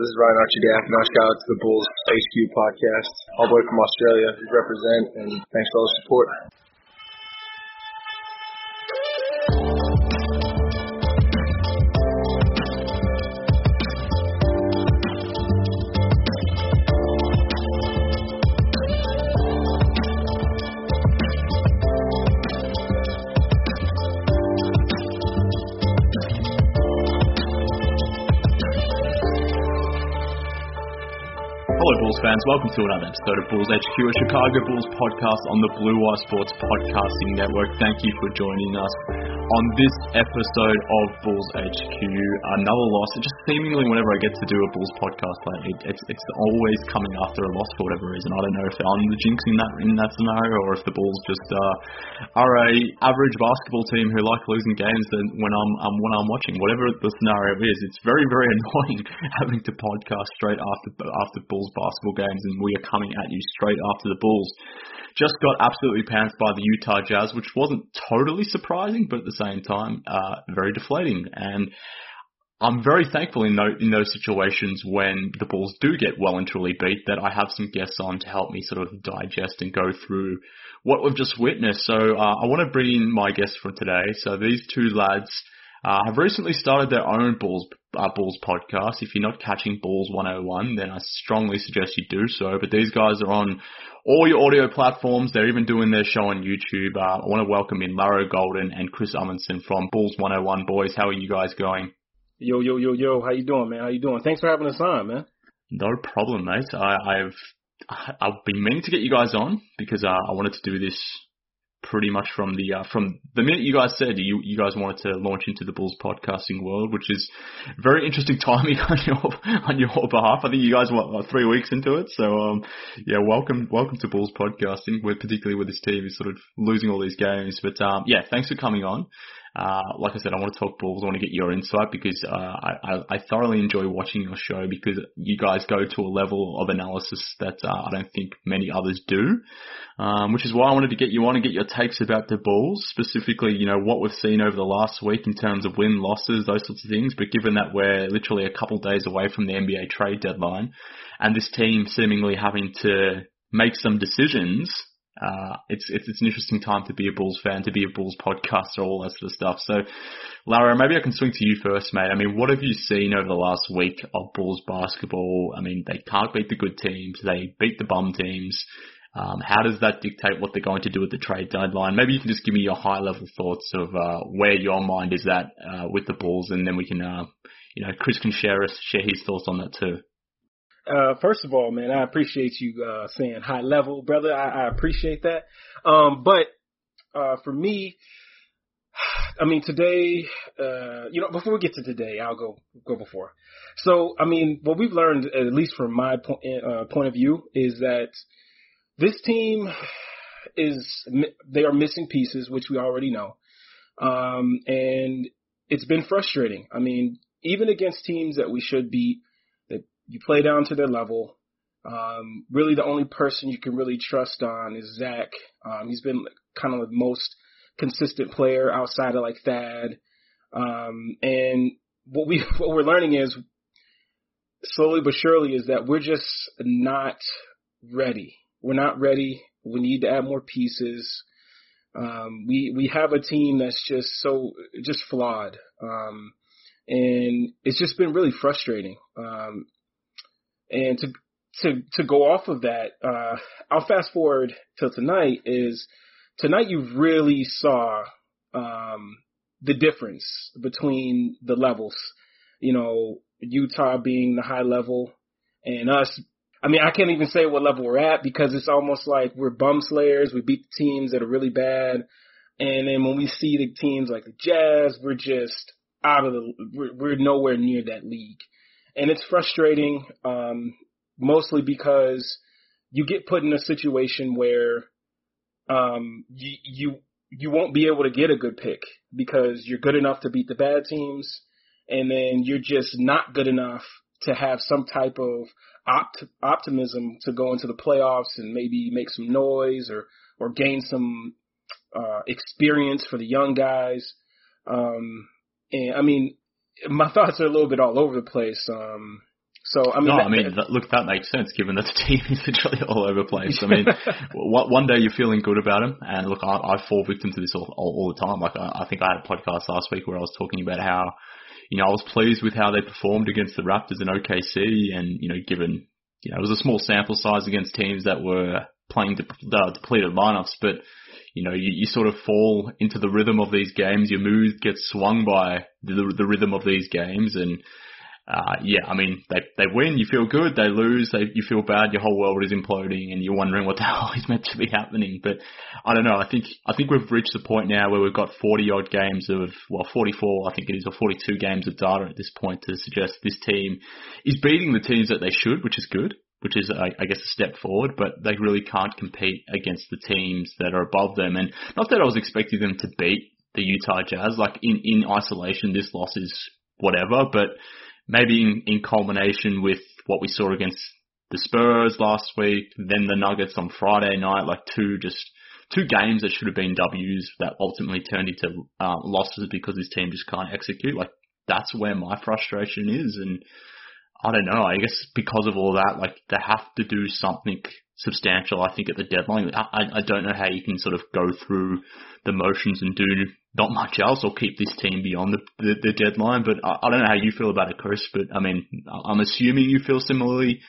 This is Ryan Archie Now shout out to the Bulls HQ podcast. All the way from Australia. We represent, and thanks for all the support. all Bulls fans, welcome to another episode of Bulls HQ, a Chicago Bulls podcast on the Blue Wire Sports Podcasting Network. Thank you for joining us on this episode of Bulls HQ. Another loss. Just seemingly, whenever I get to do a Bulls podcast, like it, it's it's always coming after a loss for whatever reason. I don't know if I'm the jinx in that in that scenario, or if the Bulls just uh, are a average basketball team who like losing games when I'm um, when I'm watching. Whatever the scenario is, it's very very annoying having to podcast straight after after Bulls basketball basketball games, and we are coming at you straight after the Bulls. Just got absolutely pounced by the Utah Jazz, which wasn't totally surprising, but at the same time, uh, very deflating. And I'm very thankful in those, in those situations when the Bulls do get well and truly beat that I have some guests on to help me sort of digest and go through what we've just witnessed. So uh, I want to bring in my guests for today. So these two lads uh, have recently started their own Bulls uh, Bulls podcast. If you're not catching Bulls 101, then I strongly suggest you do so. But these guys are on all your audio platforms. They're even doing their show on YouTube. Uh, I want to welcome in Larro Golden and Kris Amundsen from Bulls 101. Boys, how are you guys going? Yo, yo, yo, yo. How you doing, man? How you doing? Thanks for having us on, man. No problem, mate. I, I've I've been meaning to get you guys on because uh, I wanted to do this pretty much from the uh, from the minute you guys said you you guys wanted to launch into the Bulls podcasting world, which is very interesting timing on your on your behalf. I think you guys were three weeks into it, so um yeah, welcome welcome to Bulls podcasting. With particularly with this team is sort of losing all these games, but um yeah, thanks for coming on. Uh, like I said, I want to talk Bulls. I want to get your insight because uh, I, I thoroughly enjoy watching your show because you guys go to a level of analysis that uh, I don't think many others do. Um, which is why I wanted to get you on and get your takes about the Bulls, specifically, you know, what we've seen over the last week in terms of win losses, those sorts of things. But given that we're literally a couple days away from the NBA trade deadline, and this team seemingly having to make some decisions uh, it's, it's, it's an interesting time to be a Bulls fan, to be a Bulls podcaster, or all that sort of stuff. So, Lara, maybe I can swing to you first, mate. I mean, what have you seen over the last week of Bulls basketball? I mean, they can't beat the good teams. They beat the bum teams. Um, how does that dictate what they're going to do at the trade deadline? Maybe you can just give me your high level thoughts of uh, where your mind is at uh, with the Bulls, and then we can, uh, you know, Kris can share share his thoughts on that too. Uh, first of all, man, I appreciate you uh, saying high level, brother. I, I appreciate that. Um, but uh, for me, I mean, today, uh, you know, before we get to today, I'll go go before. So, I mean, what we've learned, at least from my point uh, point of view, is that this team is they are missing pieces, which we already know, um, and it's been frustrating. I mean, even against teams that we should beat you play down to their level. Um, really, the only person you can really trust on is Zach. Um, he's been kind of the most consistent player outside of like Thad. Um, and what we what we're learning is slowly but surely is that we're just not ready. We're not ready. We need to add more pieces. Um, we we have a team that's just so just flawed, um, and it's just been really frustrating. Um, and to to to go off of that, uh, I'll fast forward till tonight. Is tonight you really saw um, the difference between the levels. You know, Utah being the high level and us. I mean, I can't even say what level we're at because it's almost like we're bum slayers. We beat the teams that are really bad. And then when we see the teams like the Jazz, we're just out of the, we're, we're nowhere near that league. And it's frustrating, um, mostly because you get put in a situation where, um, you, you, you won't be able to get a good pick because you're good enough to beat the bad teams and then you're just not good enough to have some type of opt- optimism to go into the playoffs and maybe make some noise or or gain some uh, experience for the young guys. Um, and I mean, my thoughts are a little bit all over the place. Um, so I mean, no, that, I mean, that, look, that makes sense given that the team is literally all over the place. I mean, one day you're feeling good about them, and look, I, I fall victim to this all, all, all the time. Like I, I think I had a podcast last week where I was talking about how, you know, I was pleased with how they performed against the Raptors and OKC, and you know, given you know it was a small sample size against teams that were playing uh, depleted lineups, but you know, you, you sort of fall into the rhythm of these games. Your mood gets swung by the, the rhythm of these games, and uh, yeah, I mean, they they win, you feel good. They lose, they you feel bad. Your whole world is imploding, and you're wondering what the hell is meant to be happening. But I don't know. I think I think we've reached the point now where we've got 40 odd games of well, 44, I think it is, or 42 games of data at this point to suggest this team is beating the teams that they should, which is good. Which is, I, I guess, a step forward, but they really can't compete against the teams that are above them. And not that I was expecting them to beat the Utah Jazz. Like in in isolation, this loss is whatever, but maybe in, in culmination with what we saw against the Spurs last week, then the Nuggets on Friday night, like two just two games that should have been W's that ultimately turned into uh, losses because this team just can't execute. Like that's where my frustration is, and I don't know. I guess because of all that, like they have to do something substantial. I think at the deadline, I, I don't know how you can sort of go through the motions and do not much else or keep this team beyond the, the, the deadline. But I, I don't know how you feel about it, Kris. But I mean, I'm assuming you feel similarly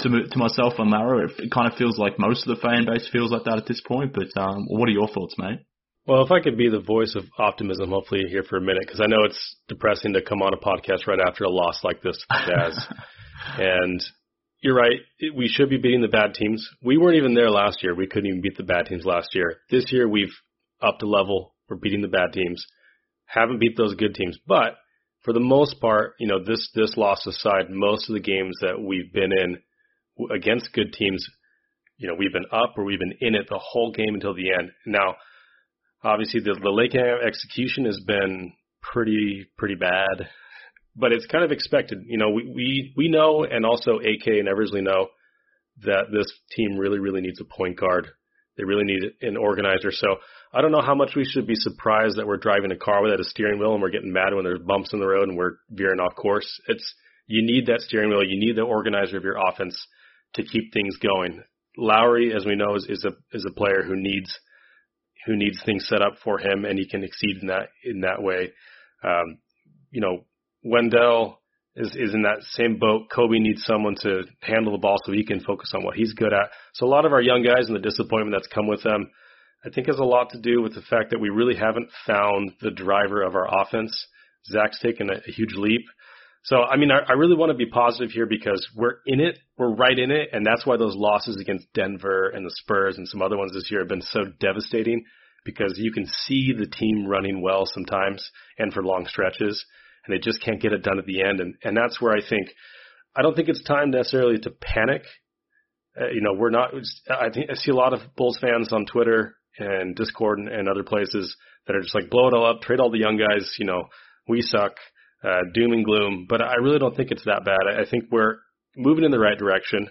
to to myself and Lara. It, it kind of feels like most of the fan base feels like that at this point. But um, what are your thoughts, mate? Well, if I could be the voice of optimism, hopefully here for a minute, because I know it's depressing to come on a podcast right after a loss like this, Jazz. and you're right. We should be beating the bad teams. We weren't even there last year. We couldn't even beat the bad teams last year. This year we've upped a level. We're beating the bad teams. Haven't beat those good teams, but for the most part, you know, this this loss aside, most of the games that we've been in against good teams, you know, we've been up or we've been in it the whole game until the end. Now, obviously, the the late game execution has been pretty pretty bad, but it's kind of expected. You know, we we we know, and also AK and Eversley know that this team really really needs a point guard. They really need an organizer. So I don't know how much we should be surprised that we're driving a car without a steering wheel and we're getting mad when there's bumps in the road and we're veering off course. It's you need that steering wheel. You need the organizer of your offense to keep things going. Lauri, as we know, is, is a is a player who needs who needs things set up for him, and he can exceed in that in that way. Um, you know, Wendell is is in that same boat. Coby needs someone to handle the ball so he can focus on what he's good at. So a lot of our young guys and the disappointment that's come with them, I think, has a lot to do with the fact that we really haven't found the driver of our offense. Zach's taken a, a huge leap. So, I mean, I, I really want to be positive here because we're in it. We're right in it. And that's why those losses against Denver and the Spurs and some other ones this year have been so devastating because you can see the team running well sometimes and for long stretches and they just can't get it done at the end. And, and that's where I think, I don't think it's time necessarily to panic. Uh, you know, we're not, I think I see a lot of Bulls fans on Twitter and Discord and, and other places that are just like, blow it all up, trade all the young guys, you know, we suck uh, doom and gloom, but I really don't think it's that bad. I, think we're moving in the right direction,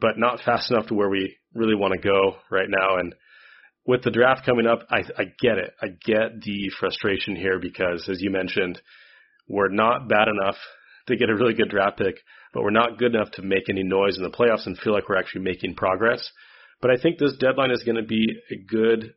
but not fast enough to where we really want to go right now. And with the draft coming up, I, I get it. I get the frustration here because, as you mentioned, we're not bad enough to get a really good draft pick, but we're not good enough to make any noise in the playoffs and feel like we're actually making progress. But I think this deadline is going to be a good,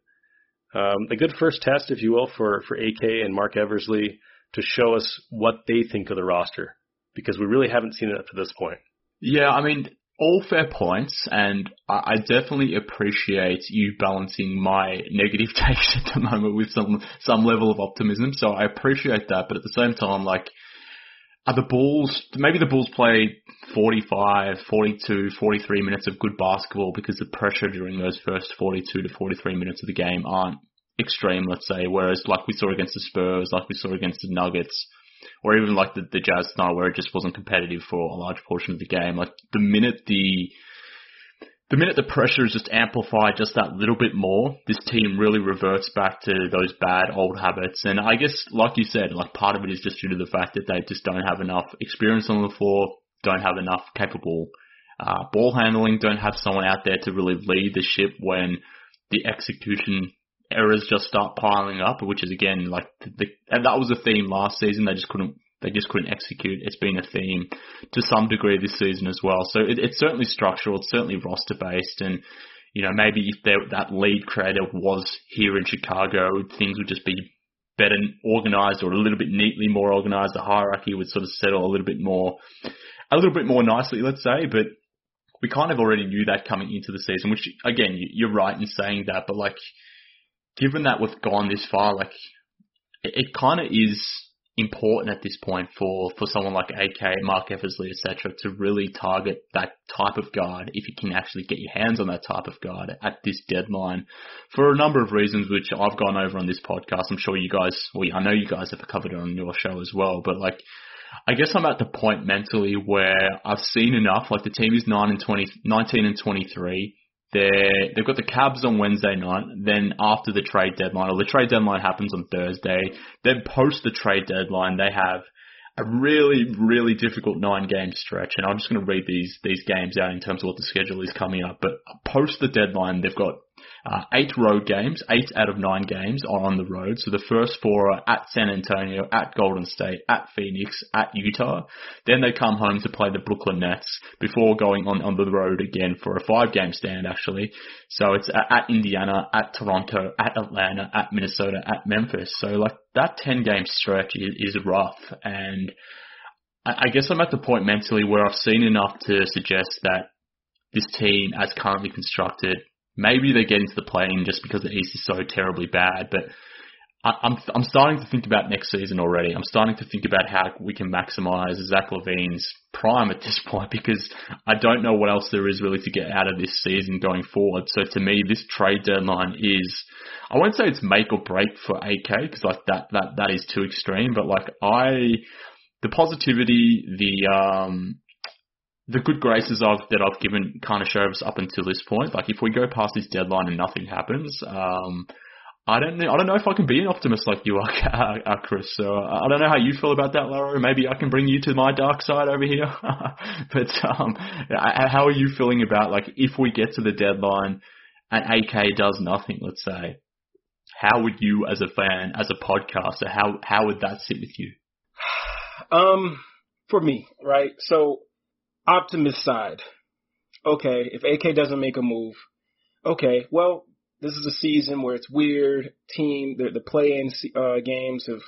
um, a good first test, if you will, for for AK and Marc Eversley to show us what they think of the roster because we really haven't seen it up to this point. Yeah, I mean, all fair points, and I, definitely appreciate you balancing my negative takes at the moment with some some level of optimism. So I appreciate that, but at the same time, like, are the Bulls? Maybe the Bulls play 45, 42, 43 minutes of good basketball because the pressure during those first 42 to 43 minutes of the game aren't extreme, let's say. Whereas, like we saw against the Spurs, like we saw against the Nuggets or even like the, the Jazz style where it just wasn't competitive for a large portion of the game. Like the minute the the minute the pressure is just amplified just that little bit more, this team really reverts back to those bad old habits. And I guess, like you said, like part of it is just due to the fact that they just don't have enough experience on the floor, don't have enough capable uh, ball handling, don't have someone out there to really lead the ship when the execution errors just start piling up, which is again like the, and that was a theme last season. They just couldn't they just couldn't execute. It's been a theme to some degree this season as well. So it, it's certainly structural. It's certainly roster based, and you know maybe if that lead creator was here in Chicago, things would just be better organized or a little bit neatly more organized. The hierarchy would sort of settle a little bit more, a little bit more nicely, let's say. But we kind of already knew that coming into the season, which again, you're right in saying that, but like given that we've gone this far, like it, it kind of is important at this point for, for someone like AK, Marc Eversley, etc., to really target that type of guard if you can actually get your hands on that type of guard at this deadline for a number of reasons, which I've gone over on this podcast. I'm sure you guys, well, I know you guys have covered it on your show as well, but like, I guess I'm at the point mentally where I've seen enough. Like the team is 9 and 20, 19 and 23. They're, they've got the Cavs on Wednesday night. Then after the trade deadline, or the trade deadline happens on Thursday. Then post the trade deadline, they have a really, really difficult nine game stretch. And I'm just going to read these, these games out in terms of what the schedule is coming up. But post the deadline, they've got uh, eight road games, eight out of nine games are on the road. So the first four are at San Antonio, at Golden State, at Phoenix, at Utah. Then they come home to play the Brooklyn Nets before going on, on the road again for a five game stand actually. So it's at Indiana, at Toronto, at Atlanta, at Minnesota, at Memphis. So like that 10 game stretch is, is rough and I guess I'm at the point mentally where I've seen enough to suggest that this team, as currently constructed, maybe they get into the play-in just because the East is so terribly bad. But I, I'm I'm starting to think about next season already. I'm starting to think about how we can maximize Zach LaVine's prime at this point because I don't know what else there is really to get out of this season going forward. So to me, this trade deadline is I won't say it's make or break for AK because like that that that is too extreme. But like I the positivity, the um, the good graces I've that I've given Karnisovas up until this point. Like if we go past this deadline and nothing happens, um, I don't know. I don't know if I can be an optimist like you are, uh, Kris. So I don't know how you feel about that, Laura. Maybe I can bring you to my dark side over here. but um, how are you feeling about like if we get to the deadline and AK does nothing? Let's say, how would you, as a fan, as a podcaster, how how would that sit with you? Um, for me, right? So optimist side. Okay, if AK doesn't make a move, okay, well, this is a season where it's weird. Team, the, the play-in uh, games have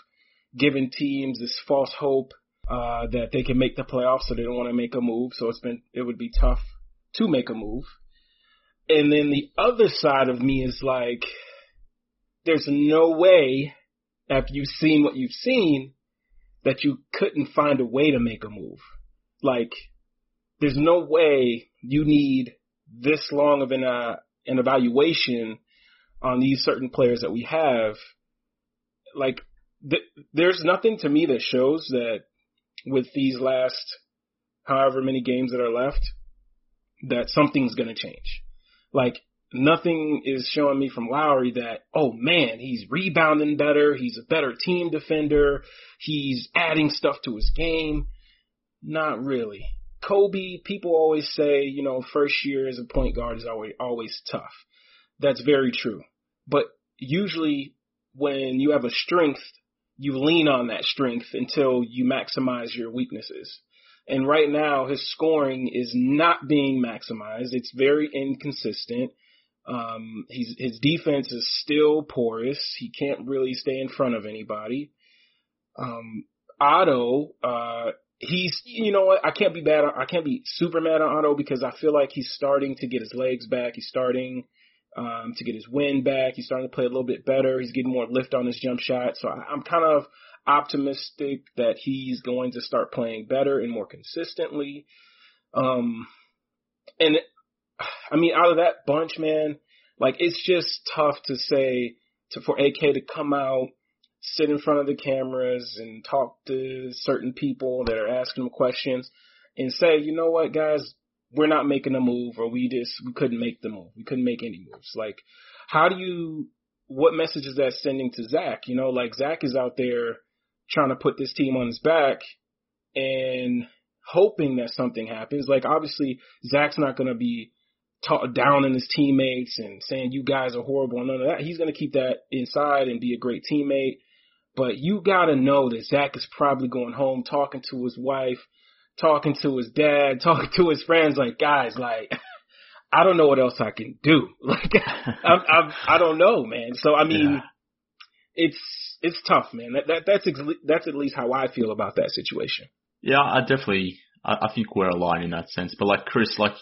given teams this false hope uh, that they can make the playoffs, so they don't want to make a move. So it's been, it would be tough to make a move. And then the other side of me is like, there's no way, after you've seen what you've seen, that you couldn't find a way to make a move. Like, there's no way you need this long of an uh, an evaluation on these certain players that we have. Like, th- there's nothing to me that shows that with these last however many games that are left, that something's going to change. Like, nothing is showing me from Lauri that, oh man, he's rebounding better. He's a better team defender. He's adding stuff to his game. Not really. Coby, people always say, you know, first year as a point guard is always always tough. That's very true. But usually when you have a strength, you lean on that strength until you maximize your weaknesses. And right now his scoring is not being maximized. It's very inconsistent. Um, he's, his defense is still porous. He can't really stay in front of anybody. Um, Otto, uh, he's you know what I can't be bad I can't be super mad on Otto because I feel like he's starting to get his legs back. He's starting um, to get his wind back. He's starting to play a little bit better. He's getting more lift on his jump shot. So I, I'm kind of optimistic that he's going to start playing better and more consistently. Um, and I mean, out of that bunch, man, like it's just tough to say to for AK to come out sit in front of the cameras and talk to certain people that are asking him questions and say, you know what, guys, we're not making a move or we just, we couldn't make the move. We couldn't make any moves. Like, how do you, what message is that sending to Zach? You know, like Zach is out there trying to put this team on his back and hoping that something happens. Like, obviously, Zach's not going to be talk down on his teammates and saying you guys are horrible and none of that. He's to keep that inside and be a great teammate but you gotta know that Zach is probably going home talking to his wife, talking to his dad, talking to his friends, like, guys, like, I don't know what else I can do. Like, I'm, I'm, I don't know, man. So, I mean, yeah. it's, it's tough, man. That, that, that's, that's at least how I feel about that situation. Yeah, I definitely, I, I think we're aligned in that sense. But like Kris, like,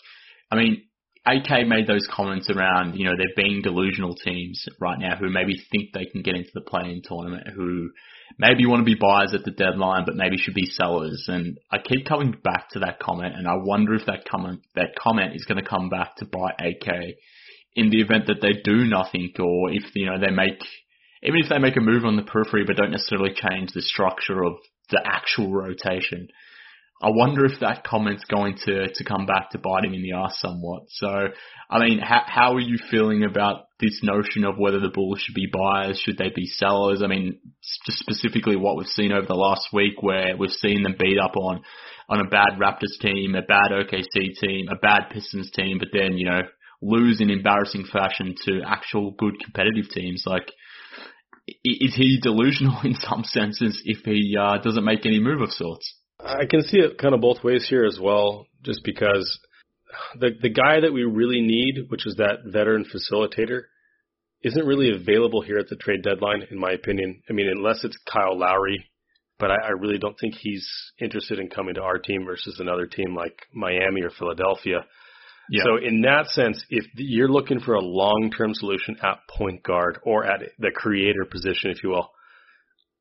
I mean, AK made those comments around, you know, there being delusional teams right now who maybe think they can get into the play-in tournament, who maybe want to be buyers at the deadline, but maybe should be sellers. And I keep coming back to that comment, and I wonder if that comment that comment is going to come back to bite AK in the event that they do nothing, or if you know they make even if they make a move on the periphery, but don't necessarily change the structure of the actual rotation. I wonder if that comment's going to, to come back to bite him in the ass somewhat. So, I mean, how, how are you feeling about this notion of whether the Bulls should be buyers, should they be sellers? I mean, just specifically what we've seen over the last week where we've seen them beat up on, on a bad Raptors team, a bad OKC team, a bad Pistons team, but then, you know, lose in embarrassing fashion to actual good competitive teams. Like, is he delusional in some senses if he uh, doesn't make any move of sorts? I can see it kind of both ways here as well, just because the the guy that we really need, which is that veteran facilitator, isn't really available here at the trade deadline, in my opinion. I mean, unless it's Kyle Lowry, but I, I really don't think he's interested in coming to our team versus another team like Miami or Philadelphia. Yeah. So in that sense, if you're looking for a long-term solution at point guard or at the creator position, if you will,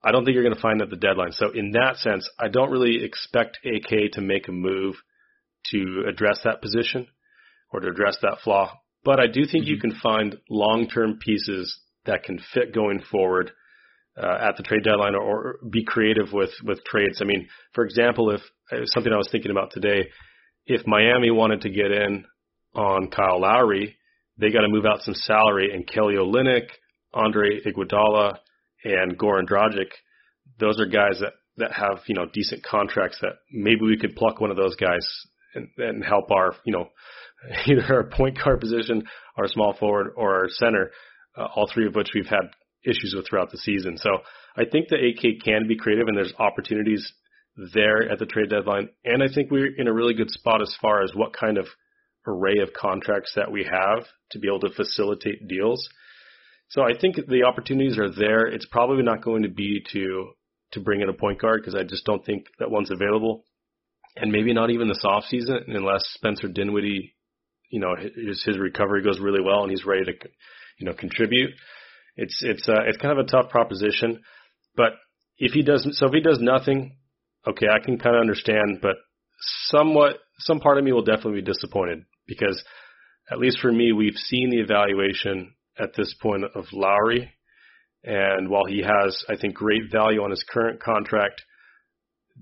I don't think you're going to find that the deadline. So in that sense, I don't really expect AK to make a move to address that position or to address that flaw. But I do think mm-hmm. you can find long-term pieces that can fit going forward uh, at the trade deadline or, or, be creative with with trades. I mean, for example, if something I was thinking about today, if Miami wanted to get in on Kyle Lowry, they got to move out some salary and Kelly Olynyk, Andre Iguodala, and Goran Dragic, those are guys that that have you know decent contracts that maybe we could pluck one of those guys and, and help our you know either our point guard position, our small forward, or our center, uh, all three of which we've had issues with throughout the season. So I think the AK can be creative and there's opportunities there at the trade deadline. And I think we're in a really good spot as far as what kind of array of contracts that we have to be able to facilitate deals. So I think the opportunities are there. It's probably not going to be to to bring in a point guard because I just don't think that one's available, and maybe not even this off season unless Spencer Dinwiddie, you know, his his recovery goes really well and he's ready to, you know, contribute. It's it's uh, it's kind of a tough proposition, but if he doesn't, so if he does nothing, okay, I can kind of understand, but somewhat some part of me will definitely be disappointed because at least for me, we've seen the evaluation at this point of Lauri. And while he has, I think, great value on his current contract,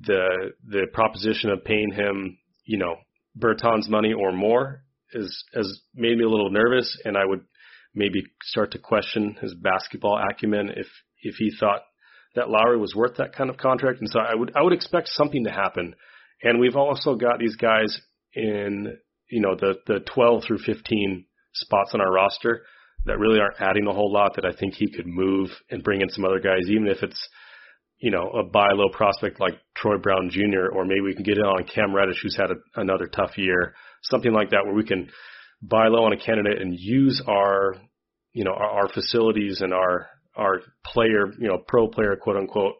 the the proposition of paying him, you know, Bertans money or more is has made me a little nervous, and I would maybe start to question his basketball acumen if if he thought that Lauri was worth that kind of contract. And so I would I would expect something to happen. And we've also got these guys in you know the the 12 through 15 spots on our roster that really aren't adding a whole lot that I think he could move and bring in some other guys, even if it's, you know, a buy low prospect like Troy Brown Jr., or maybe we can get in on Cam Reddish, who's had a, another tough year, something like that, where we can buy low on a candidate and use our, you know, our, our facilities and our, our player, you know, pro player, quote unquote,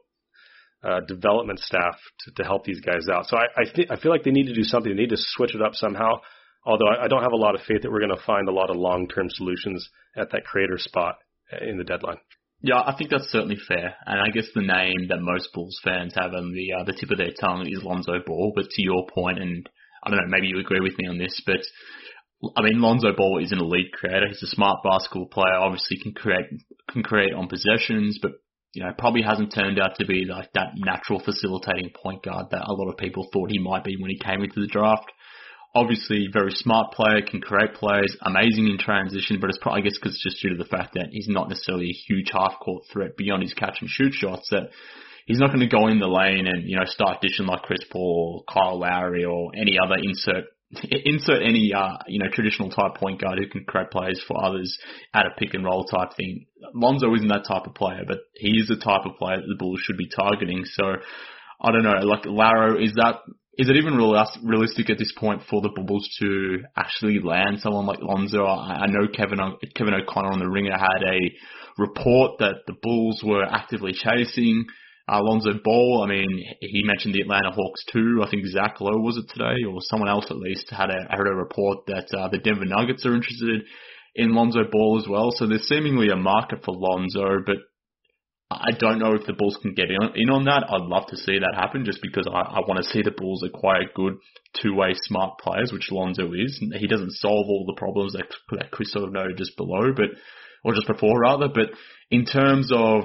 uh, development staff to, to help these guys out. So I I, th- I feel like they need to do something. They need to switch it up somehow. Although I, don't have a lot of faith that we're going to find a lot of long term solutions at that creator spot in the deadline. Yeah, I think that's certainly fair, and I guess the name that most Bulls fans have on the uh, the tip of their tongue is Lonzo Ball. But to your point, and I don't know, maybe you agree with me on this, but I mean, Lonzo Ball is an elite creator. He's a smart basketball player. Obviously, can create can create on possessions, but you know, probably hasn't turned out to be like that natural facilitating point guard that a lot of people thought he might be when he came into the draft. Obviously, very smart player, can create plays, amazing in transition, but it's probably, I guess, because it's just due to the fact that he's not necessarily a huge half court threat beyond his catch and shoot shots that he's not going to go in the lane and, you know, start dishing like Chris Paul or Kyle Lowry or any other insert insert any uh, you know traditional type point guard who can create plays for others at a pick and roll type thing. Lonzo isn't that type of player, but he is the type of player that the Bulls should be targeting. So I don't know, like Laro, is that is it even realistic at this point for the Bulls to actually land someone like Lonzo? I, know Kevin Kevin O'Connor on the Ringer had a report that the Bulls were actively chasing. Lonzo Ball, I mean, he mentioned the Atlanta Hawks too. I think Zach Lowe was it today, or someone else at least had a heard a report that uh, the Denver Nuggets are interested in Lonzo Ball as well. So there's seemingly a market for Lonzo, but I don't know if the Bulls can get in, on that. I'd love to see that happen just because I, I want to see the Bulls acquire good two-way smart players, which Lonzo is. He doesn't solve all the problems that, that Kris sort of noted just below, but, or just before rather, but in terms of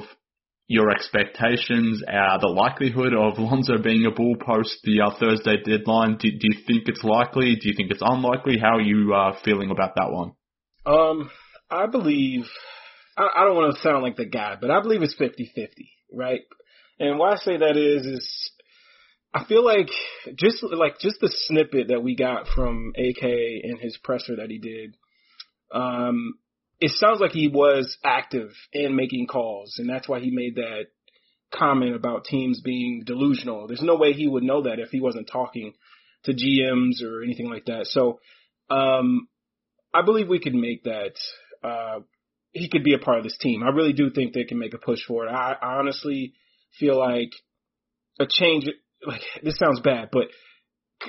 your expectations, uh, the likelihood of Lonzo being a bull post the uh, Thursday deadline? Do, do, you think it's likely? Do you think it's unlikely? How are you uh, feeling about that one? Um, I believe, I, I don't want to sound like the guy, but I believe it's 50-50, right? And why I say that is, is I feel like just like just the snippet that we got from AK in his presser that he did, um, it sounds like he was active in making calls, and that's why he made that comment about teams being delusional. There's no way he would know that if he wasn't talking to GMs or anything like that. So, um, I believe we could make that. Uh, he could be a part of this team. I really do think they can make a push for it. I, I honestly feel like a change. Like this sounds bad, but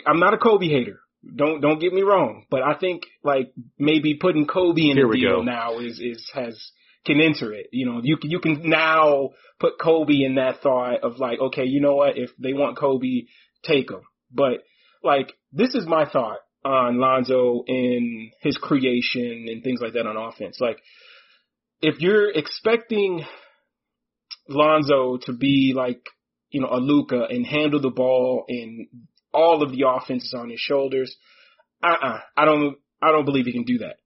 I'm not a Coby hater. Don't don't get me wrong, but I think like maybe putting Coby in Here the deal go. now is is has can enter it. You know, you can you can now put Coby in that thought of like, okay, you know what? If they want Coby, take him. But like, this is my thought on Lonzo and his creation and things like that on offense. Like, if you're expecting Lonzo to be like, you know, a Luka and handle the ball and all of the offense is on his shoulders. Uh-uh. I don't, I don't believe he can do that.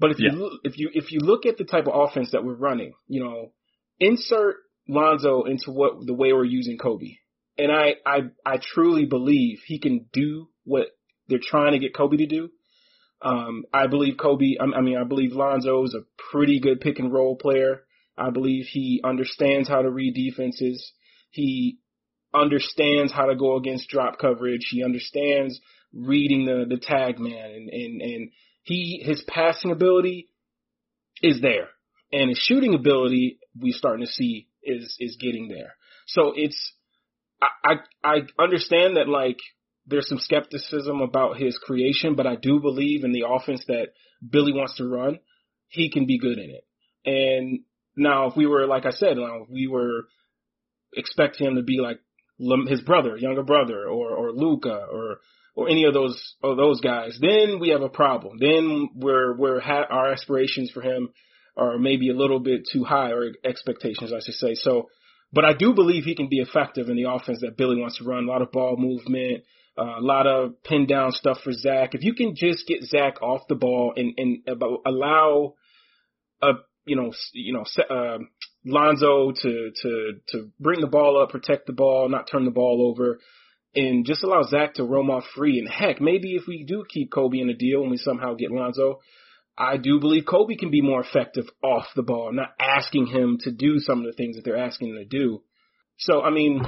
But if yeah. you, if you, if you look at the type of offense that we're running, you know, insert Lonzo into what, the way we're using Coby. And I, I, I truly believe he can do what they're trying to get Coby to do. Um, I believe Coby, I mean, I believe Lonzo is a pretty good pick and roll player. I believe he understands how to read defenses. He understands how to go against drop coverage. He understands reading the, the tag man and, and, and he, his passing ability is there and his shooting ability we starting to see is, is getting there. So it's, I, I, I understand that like there's some skepticism about his creation, but I do believe in the offense that Billy wants to run. He can be good in it. And now if we were, like I said, if we were expecting him to be like his brother, younger brother, or or Luka, or or any of those those guys, then we have a problem. Then we're we're ha- our aspirations for him are maybe a little bit too high, or expectations, I should say. So, but I do believe he can be effective in the offense that Billy wants to run. A lot of ball movement, a lot of pin down stuff for Zach. If you can just get Zach off the ball and and allow a you know you know uh, Lonzo to to to bring the ball up, protect the ball, not turn the ball over, and just allow Zach to roam off free. And heck, maybe if we do keep Coby in the deal and we somehow get Lonzo, I do believe Coby can be more effective off the ball, not asking him to do some of the things that they're asking him to do. So I mean,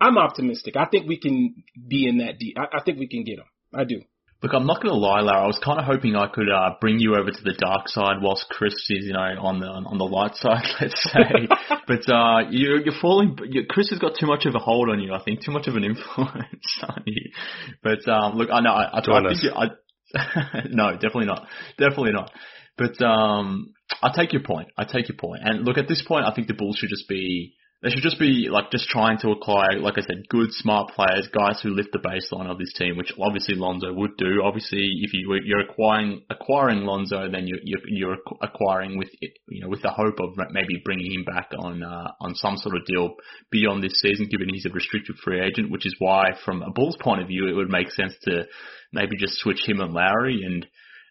I'm optimistic. I think we can be in that deep. I, I think we can get him. I do. Look, I'm not going to lie, Lara. I was kind of hoping I could uh, bring you over to the dark side whilst Kris is, you know, on the on the light side, let's say. but uh, you're you're falling. You, Kris has got too much of a hold on you. I think too much of an influence on you. But um, look, I know. I, I, I think you, I, no, definitely not. Definitely not. But um, I take your point. I take your point. And look, at this point, I think the Bulls should just be they should just be like just trying to acquire, like I said, good, smart players, guys who lift the baseline of this team, which obviously Lonzo would do. Obviously, if you you're acquiring acquiring Lonzo, then you're you're, you're acquiring with you know with the hope of maybe bringing him back on uh, on some sort of deal beyond this season, given he's a restricted free agent. Which is why, from a Bulls point of view, it would make sense to maybe just switch him and Lauri and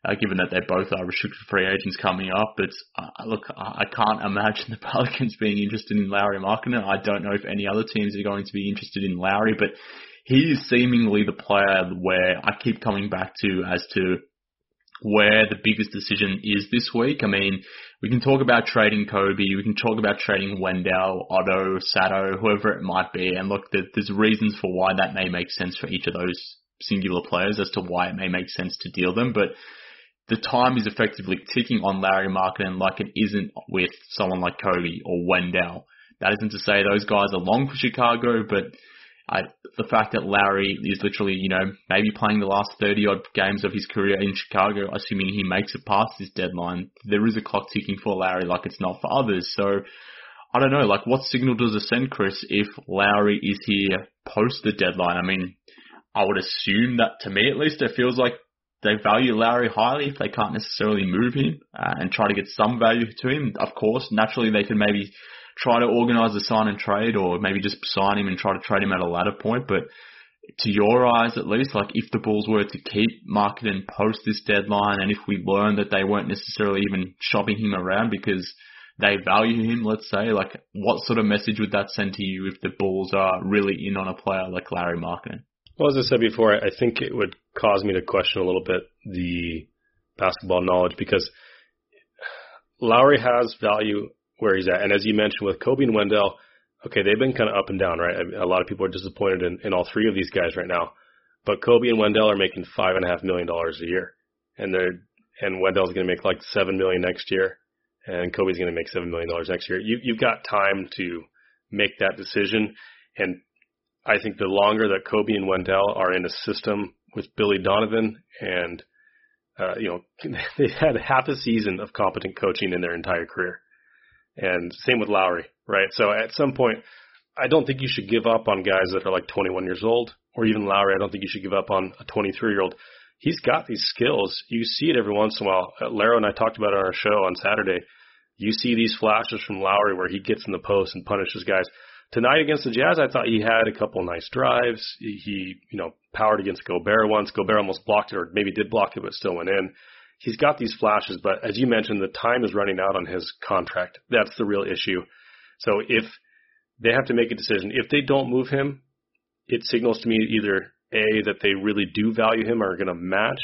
uh, given that they both are restricted free agents coming up. But uh, look, I can't imagine the Pelicans being interested in Lauri Markkanen. I don't know if any other teams are going to be interested in Lauri, but he is seemingly the player where I keep coming back to as to where the biggest decision is this week. I mean, we can talk about trading Coby, we can talk about trading Wendell, Otto, Sato, whoever it might be, and look, there's reasons for why that may make sense for each of those singular players as to why it may make sense to deal them, but the time is effectively ticking on Lauri Markkanen like it isn't with someone like Coby or Wendell. That isn't to say those guys are long for Chicago, but I, the fact that Lauri is literally, you know, maybe playing the last 30 odd games of his career in Chicago, assuming he makes it past this deadline, there is a clock ticking for Lauri like it's not for others. So, I don't know, like what signal does it send, Kris, if Lauri is here post the deadline? I mean, I would assume that to me at least, it feels like they value Lauri highly if they can't necessarily move him uh, and try to get some value to him. Of course, naturally they can maybe try to organise a sign and trade or maybe just sign him and try to trade him at a later point. But to your eyes at least, like if the Bulls were to keep Markkanen post this deadline and if we learn that they weren't necessarily even shopping him around because they value him, let's say, like what sort of message would that send to you if the Bulls are really in on a player like Lauri Markkanen? Well, as I said before, I think it would cause me to question a little bit the basketball knowledge because Lauri has value where he's at. And as you mentioned with Coby and Wendell, okay, they've been kind of up and down, right? A lot of people are disappointed in, in all three of these guys right now. But Coby and Wendell are making five and a half million dollars a year. And they're, and Wendell's going to make like seven million next year. And Coby's going to make seven million dollars next year. You, you've got time to make that decision. And I think the longer that Coby and Wendell are in a system with Billy Donovan and uh, you know they had half a season of competent coaching in their entire career, and same with Lauri, right? So at some point, I don't think you should give up on guys that are like 21 years old, or even Lauri. I don't think you should give up on a 23 year old. He's got these skills. You see it every once in a while. Uh, Larro and I talked about it on our show on Saturday. You see these flashes from Lauri where he gets in the post and punishes guys. Tonight against the Jazz, I thought he had a couple nice drives. He, you know, powered against Gobert once. Gobert almost blocked it, or maybe did block it, but still went in. He's got these flashes, but as you mentioned, the time is running out on his contract. That's the real issue. So if they have to make a decision, if they don't move him, it signals to me either A, that they really do value him or are going to match,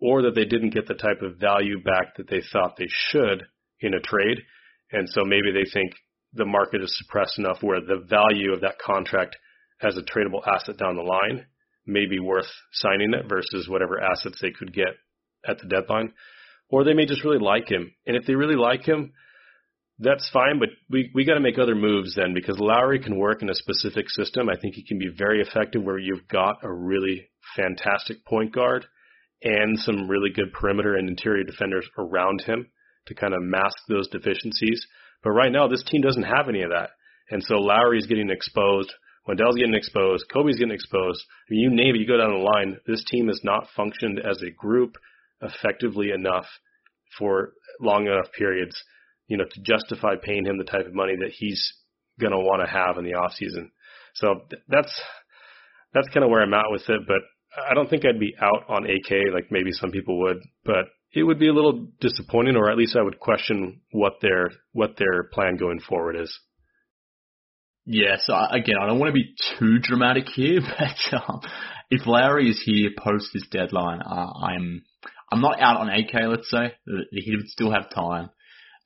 or that they didn't get the type of value back that they thought they should in a trade. And so maybe they think the market is suppressed enough where the value of that contract as a tradable asset down the line may be worth signing it versus whatever assets they could get at the deadline. Or they may just really like him. And if they really like him, that's fine, but we, we got to make other moves then because Lauri can work in a specific system. I think he can be very effective where you've got a really fantastic point guard and some really good perimeter and interior defenders around him to kind of mask those deficiencies. But right now, this team doesn't have any of that. And so Lauri's getting exposed. Wendell's getting exposed. Coby's getting exposed. I mean, you name it, you go down the line. This team has not functioned as a group effectively enough for long enough periods, you know, to justify paying him the type of money that he's going to want to have in the off season. So that's, that's kind of where I'm at with it. But I don't think I'd be out on AK like maybe some people would, but it would be a little disappointing, or at least I would question what their what their plan going forward is. Yeah, so again, I don't want to be too dramatic here, but um, if Lauri is here post this deadline, uh, I'm I'm not out on AK. Let's say he would still have time,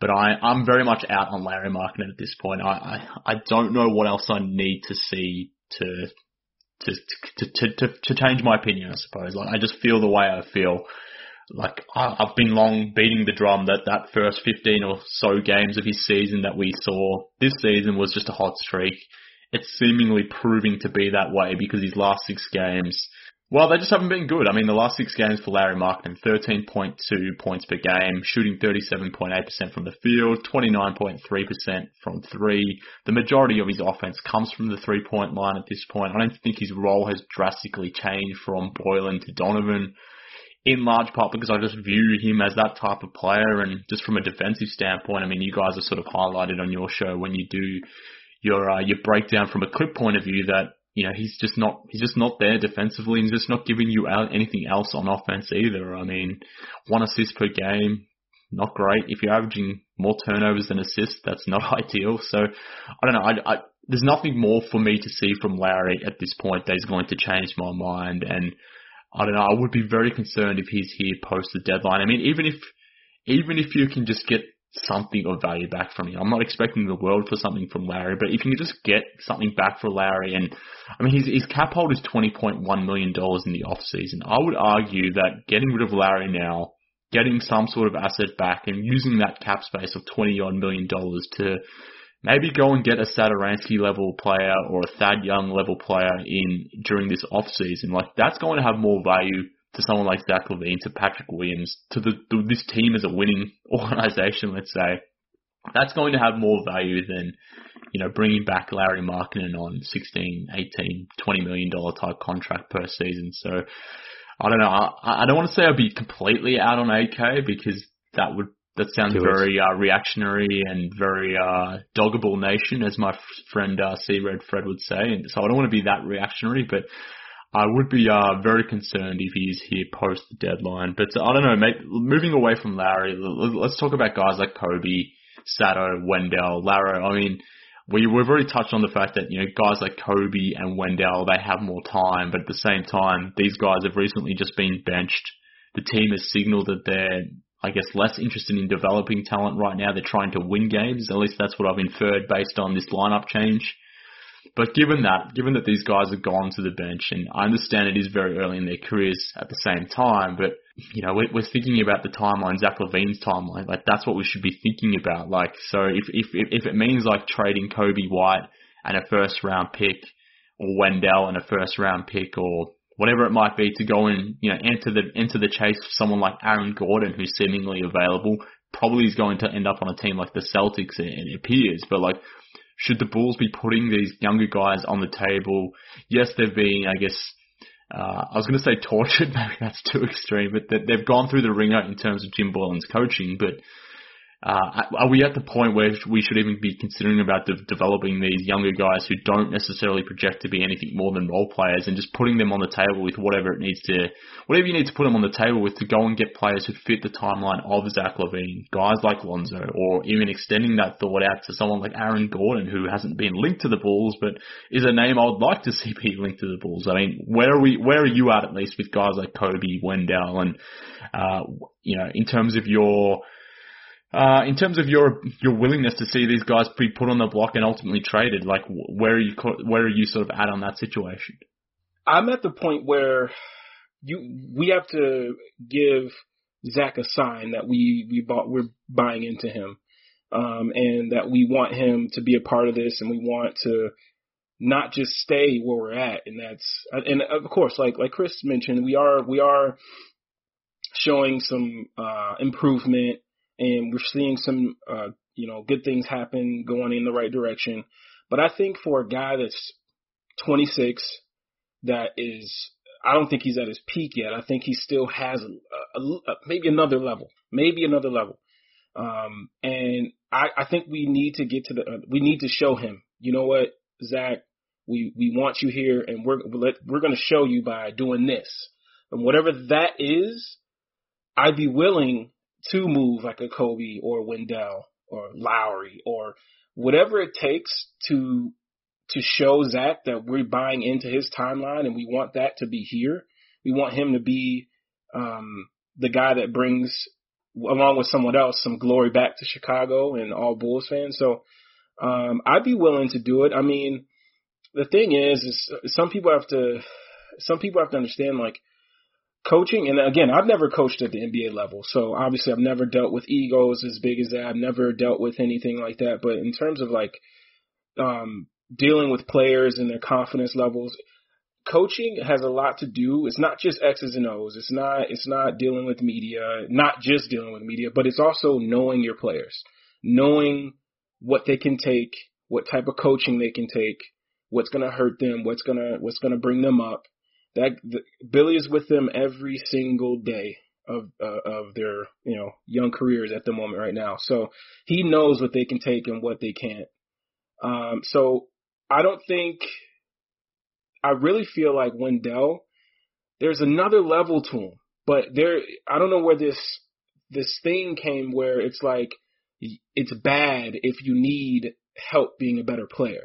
but I I'm very much out on Lauri Markkanen at this point. I, I I don't know what else I need to see to to to to to, to change my opinion. I suppose. Like I just feel the way I feel. Like I, I've been long beating the drum that that first 15 or so games of his season that we saw this season was just a hot streak. It's seemingly proving to be that way because his last six games well, they just haven't been good. I mean, the last six games for Lauri Markkanen, 13.2 points per game, shooting 37.8% from the field, 29.3% from three. The majority of his offense comes from the three point line at this point. I don't think his role has drastically changed from Boylen to Donovan in large part because I just view him as that type of player and just from a defensive standpoint, I mean, you guys are sort of highlighted on your show when you do your, uh, your breakdown from a clip point of view that you know, he's just not he's just not there defensively. He's just not giving you anything else on offense either. I mean, one assist per game, not great. If you're averaging more turnovers than assists, that's not ideal. So I don't know. I, I, there's nothing more for me to see from Lauri at this point that is going to change my mind. And I don't know. I would be very concerned if he's here post the deadline. I mean, even if even if you can just get something of value back from him. I'm not expecting the world for something from Lauri, but if you can just get something back for Lauri, and I mean his his cap hold is twenty point one million dollars in the off season. I would argue that getting rid of Lauri now, getting some sort of asset back, and using that cap space of twenty odd million dollars to maybe go and get a Satoransky level player or a Thad Young level player in during this off season, like that's going to have more value to someone like Zach LaVine, to Patrick Williams, to the, to this team as a winning organization, let's say, that's going to have more value than, you know, bringing back Lauri Markkanen on 16, 18, 20 million dollar type contract per season. So I don't know. I, I don't want to say I'd be completely out on AK because that would that sounds very uh, reactionary and very uh, doggable nation, as my friend uh, C Red Fred would say. And so I don't want to be that reactionary, but I would be uh, very concerned if he's here post the deadline. But uh, I don't know, mate. Moving away from Lauri, let's talk about guys like Coby, Sato, Wendell, Larro. I mean, we, we've already touched on the fact that, you know, guys like Coby and Wendell, they have more time, but at the same time, these guys have recently just been benched. The team has signaled that they're, I guess, less interested in developing talent right now. They're trying to win games. At least that's what I've inferred based on this lineup change. But given that, given that these guys have gone to the bench, and I understand it is very early in their careers at the same time, but you know, we're, thinking about the timeline, Zach LaVine's timeline. Like that's what we should be thinking about. Like, so if if if it means like trading Coby White and a first round pick, or Wendell and a first round pick, or whatever it might be, to go and you know enter the enter the chase for someone like Aaron Gordon, who's seemingly available, probably is going to end up on a team like the Celtics, it appears. But like should the Bulls be putting these younger guys on the table? Yes, they've been, I guess, uh, I was going to say tortured, maybe that's too extreme, but they've gone through the ringer in terms of Jim Boylen's coaching. But uh, are we at the point where we should even be considering about de- developing these younger guys who don't necessarily project to be anything more than role players and just putting them on the table with whatever it needs to, whatever you need to put them on the table with to go and get players who fit the timeline of Zach LaVine, guys like Lonzo, or even extending that thought out to someone like Aaron Gordon who hasn't been linked to the Bulls but is a name I would like to see be linked to the Bulls. I mean, where are we, where are you at at least with guys like Coby, Wendell, and uh, you know, in terms of your uh, in terms of your your willingness to see these guys be put on the block and ultimately traded, like where are you where are you sort of at on that situation? I'm at the point where you we have to give Zach a sign that we we bought we're buying into him, um, and that we want him to be a part of this, and we want to not just stay where we're at, and that's and of course, like like Kris mentioned, we are we are showing some uh, improvement and we're seeing some, uh, you know, good things happen going in the right direction. But I think for a guy that's 26, that is, I don't think he's at his peak yet. I think he still has a, a, a, maybe another level, maybe another level. Um, and I, I think we need to get to the, uh, we need to show him, you know what, Zach, we, we want you here and we're, we're going to show you by doing this. And whatever that is, I'd be willing to move like a Coby or Wendell or Lauri or whatever it takes to to show Zach that we're buying into his timeline and we want that to be here. We want him to be um, the guy that brings, along with someone else, some glory back to Chicago and all Bulls fans. So um, I'd be willing to do it. I mean, the thing is, is some people have to, some people have to understand like coaching. And again, I've never coached at the NBA level, so obviously I've never dealt with egos as big as that. I've never dealt with anything like that. But in terms of like um, dealing with players and their confidence levels, coaching has a lot to do. It's not just X's and O's. It's not. It's not dealing with media. Not just dealing with media, but it's also knowing your players, knowing what they can take, what type of coaching they can take, what's to hurt them, what's to what's to bring them up. That the, Billy is with them every single day of uh, of their you know young careers at the moment right now. So he knows what they can take and what they can't. Um, so I don't think I really feel like Wendell. There's another level to him, but there I don't know where this this thing came where it's like it's bad if you need help being a better player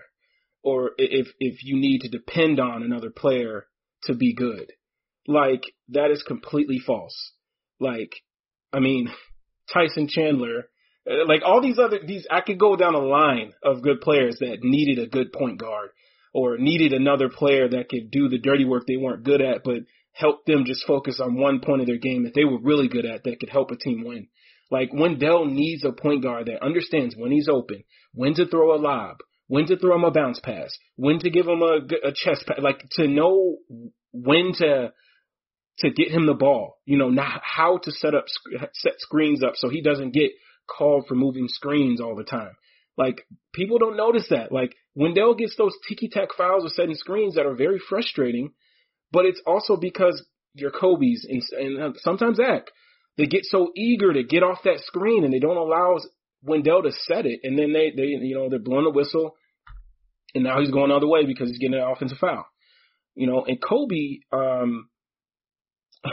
or if if you need to depend on another player to be good. Like that is completely false. Like I mean Tyson Chandler uh, like all these other these I could go down a line of good players that needed a good point guard or needed another player that could do the dirty work they weren't good at but help them just focus on one point of their game that they were really good at that could help a team win. Like Wendell needs a point guard that understands when he's open, when to throw a lob, when to throw him a bounce pass, when to give him a, a chest pass, like to know when to to get him the ball. You know, not how to set up set screens up so he doesn't get called for moving screens all the time. Like people don't notice that. Like Wendell gets those ticky tack fouls or setting screens that are very frustrating, but it's also because your Coby's and, and uh, sometimes Zach they get so eager to get off that screen and they don't allow Wendell set it, and then they they you know they're blowing a whistle, and now he's going the other way because he's getting an offensive foul. You know, and Coby, um,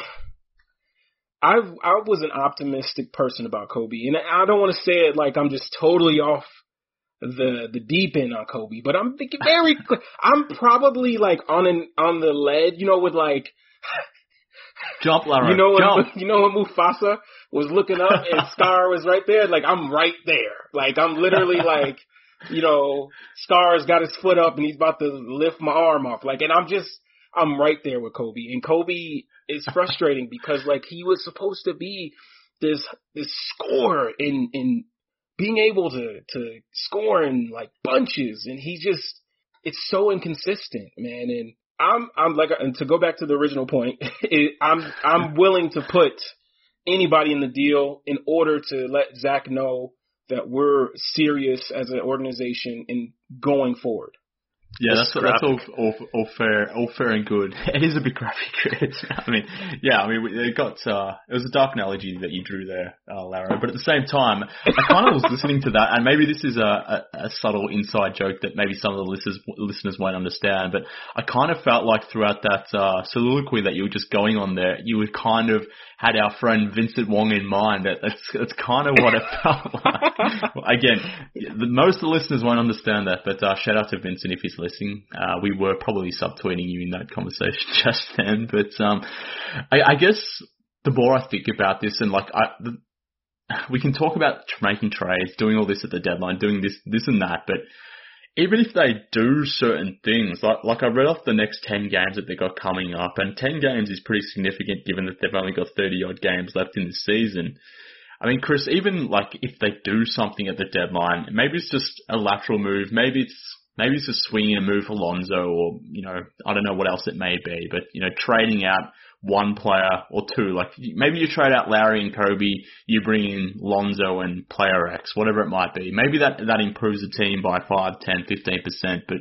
I I was an optimistic person about Coby, and I don't want to say it like I'm just totally off the the deep end on Coby, but I'm thinking very. I'm probably like on an on the ledge, you know, with like Jump, Larry. You know when Jump. you know when Mufasa was looking up and Scar was right there. Like I'm right there. Like I'm literally like, you know, Scar's got his foot up and he's about to lift my arm off. Like, and I'm just, I'm right there with Coby. And Coby is frustrating because like he was supposed to be this this scorer in in being able to to score in like bunches, and he just it's so inconsistent, man. And I'm I'm like uh, and to go back to the original point, it, I'm I'm willing to put anybody in the deal in order to let Zach know that we're serious as an organization in going forward. Yeah, that's that's all, all all fair all fair and good. It is a bit graphic. I mean, yeah, I mean, it got uh, it was a dark analogy that you drew there, uh, Larro. But at the same time, I kind of was listening to that, and maybe this is a, a, a subtle inside joke that maybe some of the listeners listeners won't understand. But I kind of felt like throughout that uh, soliloquy that you were just going on there, you were kind of had our friend Vincent Wong in mind. That that's that's kind of what it felt like. Again, the, most of the listeners won't understand that, but uh, shout out to Vincent if he's listening. Uh, we were probably subtweeting you in that conversation just then, but um, I, I guess the more I think about this, and like I. The, we can talk about making trades, doing all this at the deadline, doing this, this and that, but even if they do certain things, like like I read off the next ten games that they got coming up, and ten games is pretty significant given that they've only got thirty odd games left in the season. I mean, Kris, even like if they do something at the deadline, maybe it's just a lateral move, maybe it's maybe it's just swinging a move for Lonzo, or you know, I don't know what else it may be, but you know, trading out one player or two. Like maybe you trade out Lauri and Coby, you bring in Lonzo and player X, whatever it might be. Maybe that that improves the team by 5, 10, 15%. But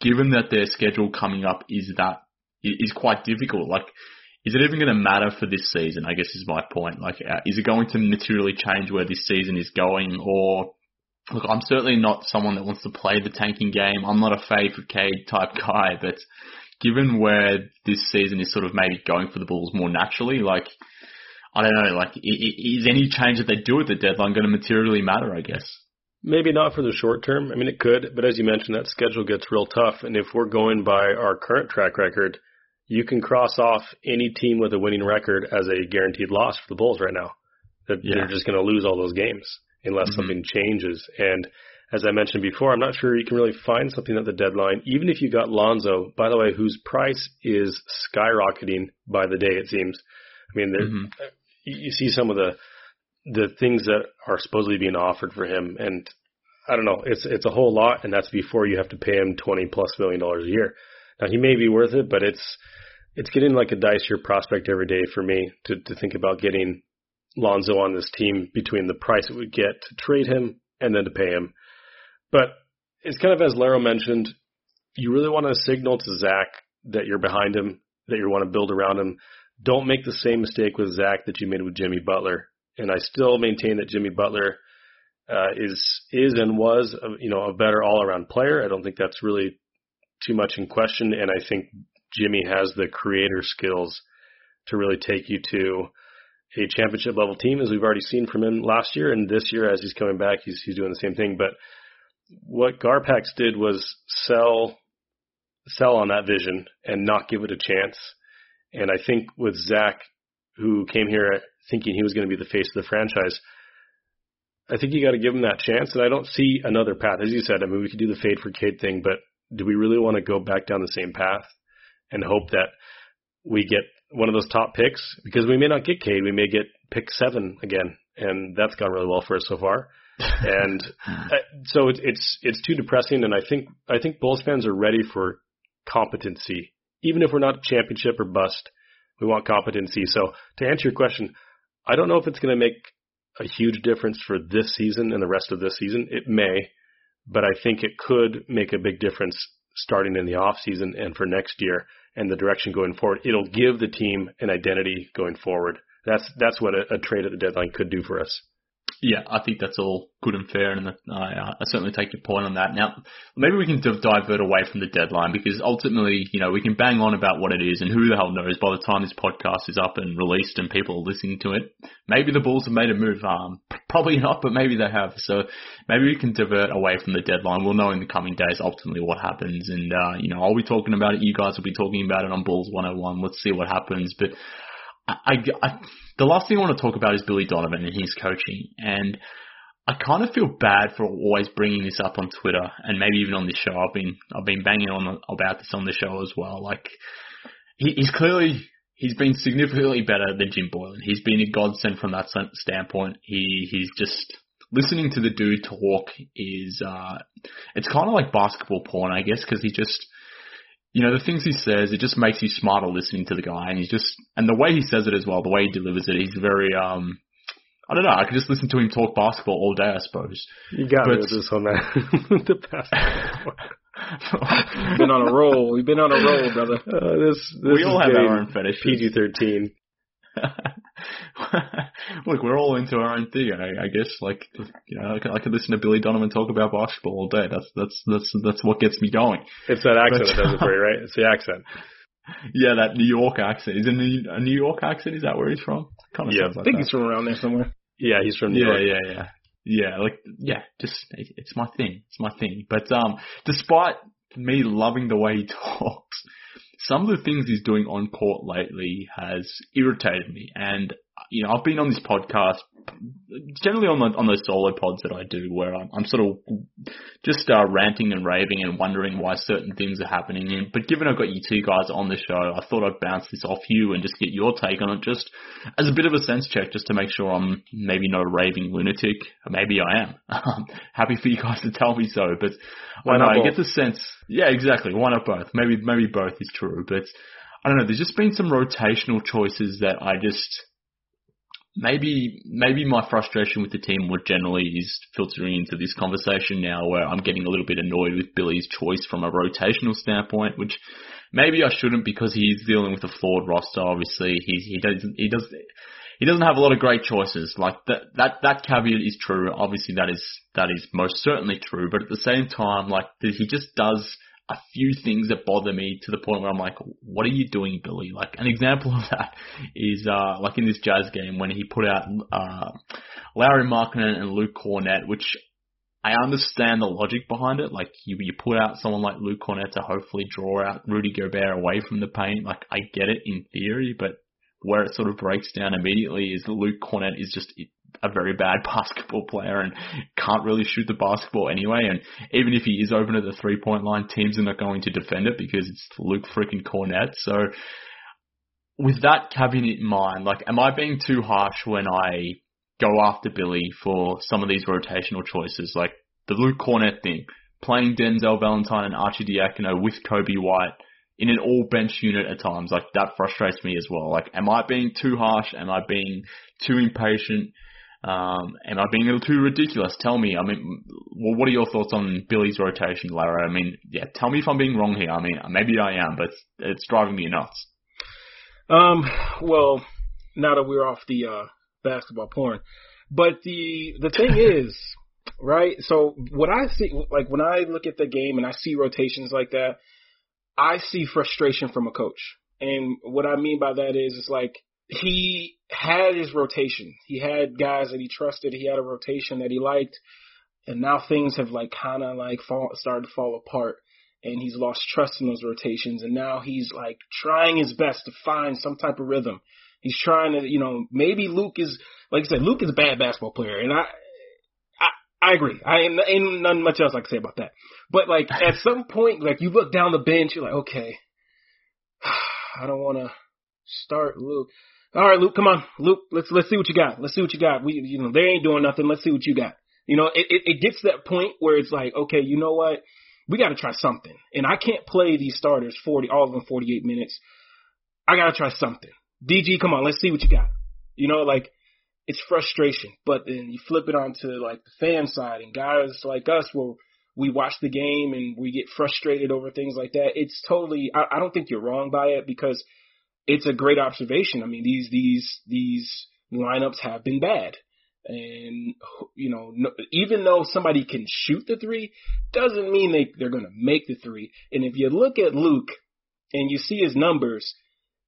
given that their schedule coming up is that is quite difficult, like is it even going to matter for this season? I guess is my point. Like, uh, is it going to materially change where this season is going, or look, I'm certainly not someone that wants to play the tanking game. I'm not a for Cade type guy, but given where this season is sort of maybe going for the Bulls more naturally, like I don't know, like is any change that they do at the deadline going to materially matter? I guess. Maybe not for the short term. I mean, it could, but as you mentioned, that schedule gets real tough. And if we're going by our current track record, you can cross off any team with a winning record as a guaranteed loss for the Bulls right now. That yeah. they're just going to lose all those games unless mm-hmm. something changes. And as I mentioned before, I'm not sure you can really find something at the deadline, even if you got Lonzo, by the way, whose price is skyrocketing by the day, it seems. I mean, mm-hmm. you see some of the the things that are supposedly being offered for him, and I don't know, it's it's a whole lot, and that's before you have to pay him twenty plus million dollars a year. Now he may be worth it, but it's it's getting like a dicier prospect every day for me to to think about getting Lonzo on this team between the price it would get to trade him and then to pay him. But it's kind of as Larro mentioned, you really want to signal to Zach that you're behind him, that you want to build around him. Don't make the same mistake with Zach that you made with Jimmy Butler. And I still maintain that Jimmy Butler uh, is is and was a, you know a better all around player. I don't think that's really too much in question, and I think Jimmy has the creator skills to really take you to a championship level team, as we've already seen from him last year, and this year as he's coming back, he's he's doing the same thing. But what Garpax did was sell sell on that vision and not give it a chance. And I think with Zach, who came here thinking he was going to be the face of the franchise, I think you got to give him that chance. And I don't see another path. As you said, I mean, we could do the fade for Cade thing, but do we really want to go back down the same path and hope that we get one of those top picks? Because we may not get Cade. We may get pick seven again. And that's gone really well for us so far. and uh, so it's, it's, it's too depressing. And I think, I think Bulls fans are ready for competency. Even if we're not championship or bust, we want competency. So to answer your question, I don't know if it's going to make a huge difference for this season and the rest of this season. It may, but I think it could make a big difference starting in the off season and for next year and the direction going forward. It'll give the team an identity going forward. That's that's what a, a trade at the deadline could do for us. Yeah, I think that's all good and fair, and I, I certainly take your point on that. Now, maybe we can divert away from the deadline because ultimately, you know, we can bang on about what it is, and who the hell knows by the time this podcast is up and released and people are listening to it, maybe the Bulls have made a move. Um, probably not, but maybe they have. So maybe we can divert away from the deadline. We'll know in the coming days ultimately what happens, and uh, you know, I'll be talking about it. You guys will be talking about it on Bulls 101. Let's see what happens, but. I, I, the last thing I want to talk about is Billy Donovan and his coaching. And I kind of feel bad for always bringing this up on Twitter and maybe even on this show. I've been I've been banging on about this on the show as well. Like he, he's clearly he's been significantly better than Jim Boylen. He's been a godsend from that standpoint. He he's just listening to the dude talk is uh it's kind of like basketball porn, I guess, because he just you know, the things he says, it just makes you smarter listening to the guy. And he's just, and the way he says it as well, the way he delivers it, he's very, um, I don't know, I could just listen to him talk basketball all day, I suppose. You got but, me with this one, man. the basketball. been on a roll. We've been on a roll, brother. Uh, this, this we all have our own fetishes. PG thirteen. Look, we're all into our own thing. I, I guess, like, you know, I could, I could, listen to Billy Donovan talk about basketball all day. That's that's that's that's what gets me going. It's that accent but, that does it for you, right? It's the accent. Yeah, that New York accent. Is it a New York accent? Is that where he's from? Kind of yeah, like I think that. he's from around there somewhere. Yeah, he's from New yeah, York. Yeah, yeah, yeah. Like, yeah, just it's my thing. It's my thing. But um, despite me loving the way he talks some of the things he's doing on court lately has irritated me. And, you know, I've been on this podcast generally on the, on those solo pods that I do where I'm, I'm sort of just uh, ranting and raving and wondering why certain things are happening. And, but given I've got you two guys on the show, I thought I'd bounce this off you and just get your take on it just as a bit of a sense check just to make sure I'm maybe not a raving lunatic. Maybe I am. happy for you guys to tell me so, but why not? I get the sense. Yeah, exactly. Why not both? Maybe, maybe both is true, but I don't know. There's just been some rotational choices that I just, maybe maybe my frustration with the team more generally is filtering into this conversation now where I'm getting a little bit annoyed with Billy's choice from a rotational standpoint, which maybe I shouldn't because he's dealing with a flawed roster. Obviously, he's, he doesn't he does he doesn't have a lot of great choices. Like that that that caveat is true. Obviously, that is that is most certainly true. But at the same time, like he just does a few things that bother me to the point where I'm like, what are you doing, Billy? Like an example of that is uh, like in this Jazz game when he put out uh, Lauri Markkanen and Luke Kornet, which I understand the logic behind it. Like you, you put out someone like Luke Kornet to hopefully draw out Rudy Gobert away from the paint. Like I get it in theory, but where it sort of breaks down immediately is Luke Kornet is just a very bad basketball player and can't really shoot the basketball anyway. And even if he is open at the three point line, teams are not going to defend it because it's Luke freaking Kornet. So with that caveat in mind, like, am I being too harsh when I go after Billy for some of these rotational choices, like the Luke Kornet thing, playing Denzel Valentine and Arcidiacono with Coby White in an all bench unit at times. Like that frustrates me as well. Like, am I being too harsh? Am I being too impatient? Um, am I being a little too ridiculous? Tell me. I mean, well, what are your thoughts on Billy's rotation, Larro? I mean, yeah, tell me if I'm being wrong here. I mean, maybe I am, but it's, it's driving me nuts. Um, well, now that we're off the uh, basketball porn, but the the thing is, right? So what I see, like when I look at the game and I see rotations like that, I see frustration from a coach. And what I mean by that is, it's like he had his rotation. He had guys that he trusted. He had a rotation that he liked. And now things have like kind of like fall, started to fall apart and he's lost trust in those rotations. And now he's like trying his best to find some type of rhythm. He's trying to, you know, maybe Luke is, like I said, Luke is a bad basketball player. And I, I agree. I ain't, ain't nothing much else I can say about that. But like at some point, like you look down the bench, you're like, okay, I don't want to start Luke. All right, Luke, come on, Luke. Let's let's see what you got. Let's see what you got. We you know they ain't doing nothing. Let's see what you got. You know, it it, it gets that point where it's like, okay, you know what? We got to try something. And I can't play these starters 40, all of them 48 minutes. I got to try something. DG, come on, let's see what you got. You know, like it's frustration. But then you flip it onto like the fan side and guys like us where we watch the game and we get frustrated over things like that. It's totally, I, I don't think you're wrong by it because it's a great observation. I mean, these, these, these lineups have been bad. And, you know, no, even though somebody can shoot the three, doesn't mean they, they're going to make the three. And if you look at Luke and you see his numbers,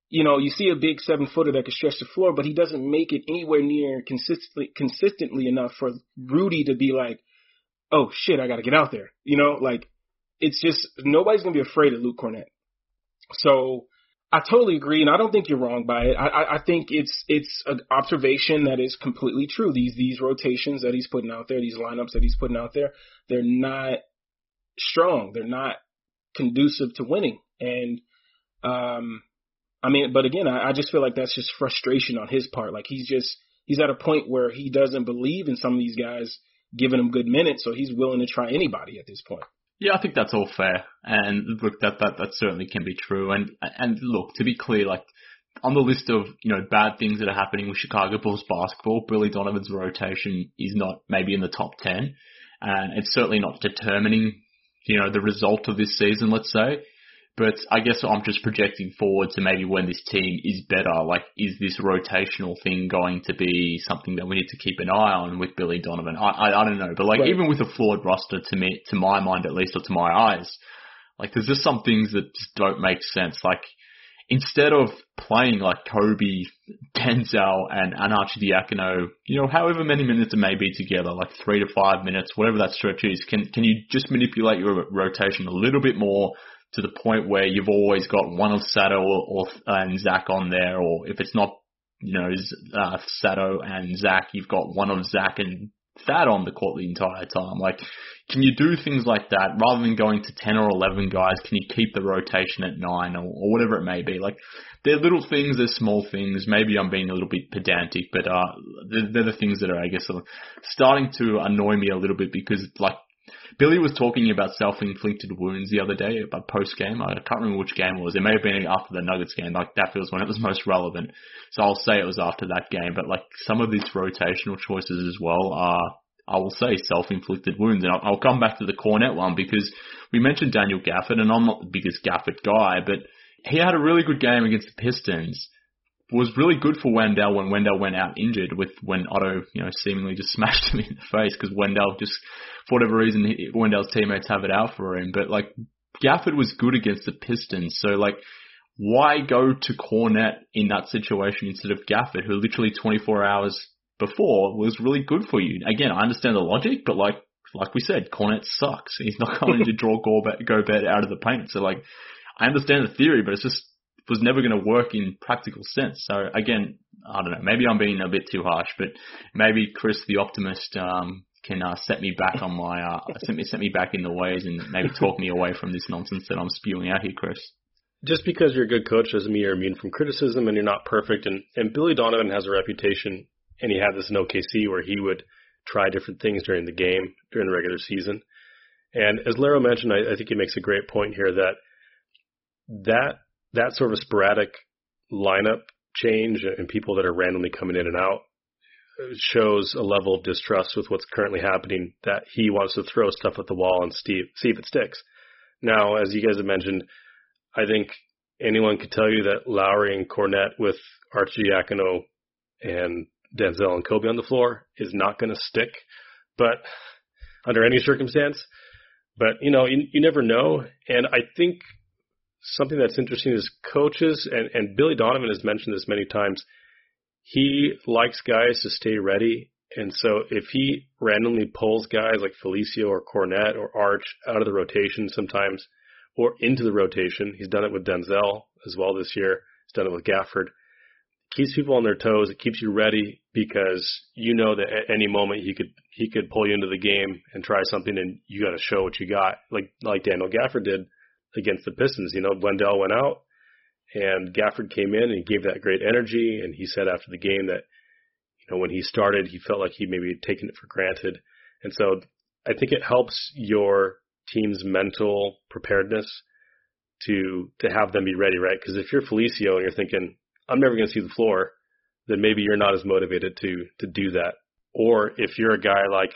you know, you see a big seven footer that can stretch the floor, but he doesn't make it anywhere near consistently consistently enough for Rudy to be like, oh shit, I got to get out there. You know, like it's just nobody's gonna be afraid of Luke Kornet. So I totally agree, and I don't think you're wrong by it. I, I, think it's it's an observation that is completely true. These these rotations that he's putting out there, these lineups that he's putting out there, they're not strong. They're not conducive to winning, and um I mean, but again, I, I just feel like that's just frustration on his part. Like he's just he's at a point where he doesn't believe in some of these guys giving him good minutes, so he's willing to try anybody at this point. Yeah, I think that's all fair, and look, that that that certainly can be true. And and look, to be clear, like on the list of you know bad things that are happening with Chicago Bulls basketball, Billy Donovan's rotation is not maybe in the top ten, and it's certainly not determining you know the result of this season. Let's say, but I guess I'm just projecting forward to maybe when this team is better. Like, is this rotational thing going to be something that we need to keep an eye on with Billy Donovan? I I, I don't know, but like right. even with a flawed roster, to me, to my mind at least, or to my eyes, like there's just some things that just don't make sense. Like instead of playing like Coby, Denzel, and Arcidiacono, you know, however many minutes it may be together, like three to five minutes, whatever that stretch is, can can you just manipulate your rotation a little bit more? To the point where you've always got one of Sato or, or and Zach on there, or if it's not, you know, uh, Sato and Zach, you've got one of Zach and Thad on the court the entire time. Like, can you do things like that rather than going to 10 or 11 guys? Can you keep the rotation at nine or, or whatever it may be? Like, they're little things, they're small things. Maybe I'm being a little bit pedantic, but, uh, they're, they're the things that are, I guess, starting to annoy me a little bit because, like, Billy was talking about self-inflicted wounds the other day, about post-game. I can't remember which game it was. It may have been after the Nuggets game. Like that feels when it was most relevant. So I'll say it was after that game. But like some of these rotational choices as well are, I will say, self-inflicted wounds. And I'll, I'll come back to the Kornet one because we mentioned Daniel Gafford, and I'm not the biggest Gafford guy, but he had a really good game against the Pistons was really good for Wendell when Wendell went out injured with when Otto, you know, seemingly just smashed him in the face because Wendell just, for whatever reason, he, Wendell's teammates have it out for him. But like, Gafford was good against the Pistons. So like, why go to Kornet in that situation instead of Gafford, who literally 24 hours before was really good for you? Again, I understand the logic, but like, like we said, Kornet sucks. He's not going to draw Gobert out of the paint. So like, I understand the theory, but it's just was never going to work in practical sense. So again, I don't know. Maybe I'm being a bit too harsh, but maybe Kris the optimist um, can uh, set me back on my uh, set me set me back in the ways and maybe talk me away from this nonsense that I'm spewing out here, Kris. Just because you're a good coach doesn't mean you're immune from criticism and you're not perfect. And and Billy Donovan has a reputation, and he had this in OKC where he would try different things during the game during the regular season. And as Larro mentioned, I, I think he makes a great point here that that that sort of sporadic lineup change and people that are randomly coming in and out shows a level of distrust with what's currently happening that he wants to throw stuff at the wall and see, see if it sticks. Now, as you guys have mentioned, I think anyone could tell you that Lauri and Kornet with Archie Arcidiacono and Denzel and Coby on the floor is not going to stick, but under any circumstance. But you know, you, you never know. And I think something that's interesting is coaches, and, and Billy Donovan has mentioned this many times. He likes guys to stay ready. And so if he randomly pulls guys like Felicio or Kornet or Arch out of the rotation sometimes or into the rotation, he's done it with Denzel as well this year. He's done it with Gafford. keeps people on their toes. It keeps you ready because you know that at any moment he could he could pull you into the game and try something, and you got to show what you got, like like Daniel Gafford did against the Pistons. You know, Wendell went out and Gafford came in and he gave that great energy. And he said after the game that, you know, when he started, he felt like he maybe had taken it for granted. And so I think it helps your team's mental preparedness to, to have them be ready, right? Because if you're Felicio and you're thinking, I'm never going to see the floor, then maybe you're not as motivated to, to do that. Or if you're a guy like,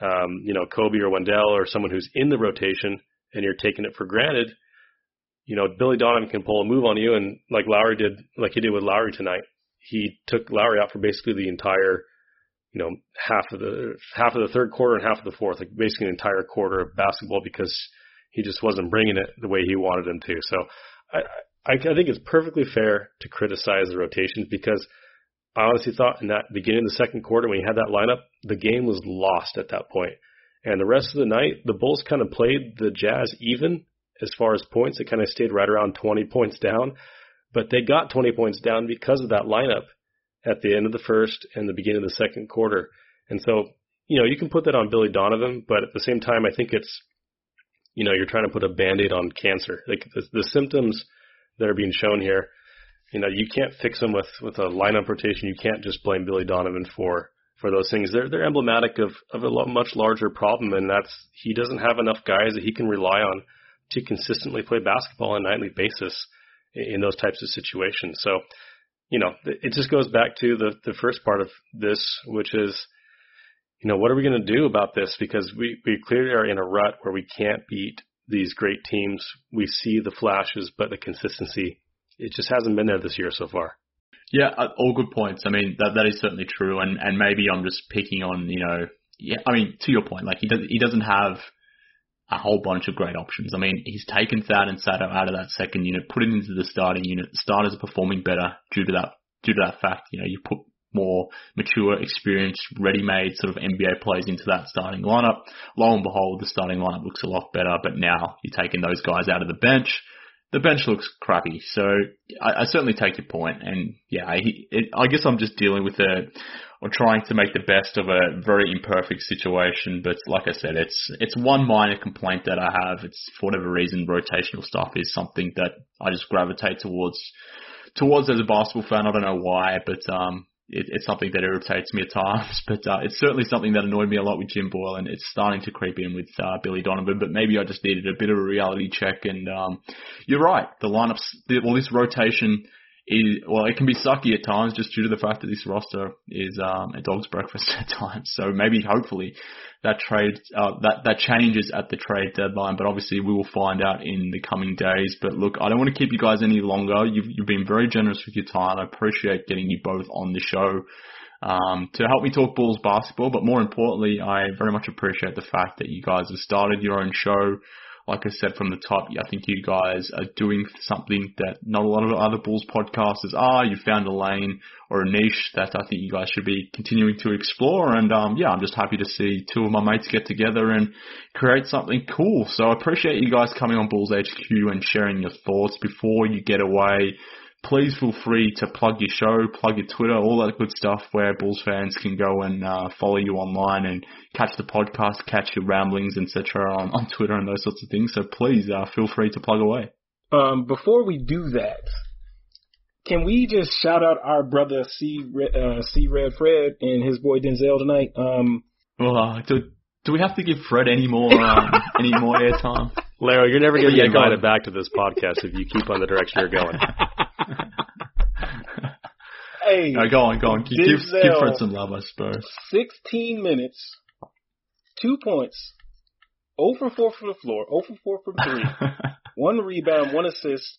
um, you know, Coby or Wendell or someone who's in the rotation and you're taking it for granted, you know, Billy Donovan can pull a move on you, and like Lauri did, like he did with Lauri tonight, he took Lauri out for basically the entire, you know, half of the half of the third quarter and half of the fourth, like basically an entire quarter of basketball because he just wasn't bringing it the way he wanted him to. So I, I, I think it's perfectly fair to criticize the rotations because I honestly thought in that beginning of the second quarter when he had that lineup, the game was lost at that point. And the rest of the night, the Bulls kind of played the Jazz even as far as points. It kind of stayed right around 20 points down, but they got 20 points down because of that lineup at the end of the first and the beginning of the second quarter. And so, you know, you can put that on Billy Donovan, but at the same time, I think it's, you know, you're trying to put a band-aid on cancer. Like the, the symptoms that are being shown here, you know, you can't fix them with, with a lineup rotation. You can't just blame Billy Donovan for for those things. They're they're emblematic of of a much larger problem, and that's he doesn't have enough guys that he can rely on to consistently play basketball on a nightly basis in, those types of situations. So, you know, it just goes back to the the first part of this, which is, you know, what are we going to do about this? Because we we clearly are in a rut where we can't beat these great teams. We see the flashes, but the consistency it just hasn't been there this year so far. Yeah, uh, all good points. I mean, that that is certainly true, and and maybe I'm just picking on you know, yeah. I mean, to your point, like he does he doesn't have a whole bunch of great options. I mean, he's taken Thad and Sato out of that second unit, put it into the starting unit. The starters are performing better due to that due to that fact. You know, you put more mature, experienced, ready-made sort of NBA players into that starting lineup. Lo and behold, the starting lineup looks a lot better. But now you're taking those guys out of the bench the bench looks crappy. So I, I certainly take your point, and yeah, I, it, I guess I'm just dealing with a or trying to make the best of a very imperfect situation. But like I said, it's it's one minor complaint that I have. It's for whatever reason, rotational stuff is something that I just gravitate towards towards as a basketball fan. I don't know why, but um, it, it's something that irritates me at times, but uh, it's certainly something that annoyed me a lot with Jim Boylen, and it's starting to creep in with uh, Billy Donovan. But maybe I just needed a bit of a reality check. And um, you're right, the lineups, the, well, this rotation is well, it can be sucky at times just due to the fact that this roster is um, a dog's breakfast at times. So maybe, hopefully, that trade uh, that that changes at the trade deadline. But obviously, we will find out in the coming days. But look, I don't want to keep you guys any longer. You've you've been very generous with your time. I appreciate getting you both on the show. Um, to help me talk Bulls basketball, but more importantly, I very much appreciate the fact that you guys have started your own show like I said from the top, I think you guys are doing something that not a lot of other Bulls podcasters are. You found a lane or a niche that I think you guys should be continuing to explore. And um, yeah, I'm just happy to see two of my mates get together and create something cool. So I appreciate you guys coming on Bulls HQ and sharing your thoughts before you get away please feel free to plug your show, plug your Twitter, all that good stuff where Bulls fans can go and uh, follow you online and catch the podcast, catch your ramblings, etc. On, on Twitter and those sorts of things. So please uh, feel free to plug away. Um, before we do that, can we just shout out our brother C uh, C Red Fred and his boy Denzel tonight? Um, well, uh, do, do we have to give Fred any more um, any more airtime? Larry, you're never going to get invited back to this podcast if you keep on the direction you're going. hey, no, go on, go on. Give, Denzel, give Fred some love, I suppose. 16 minutes, two points, 0 for 4 from the floor, 0 for 4 from 3, one rebound, one assist,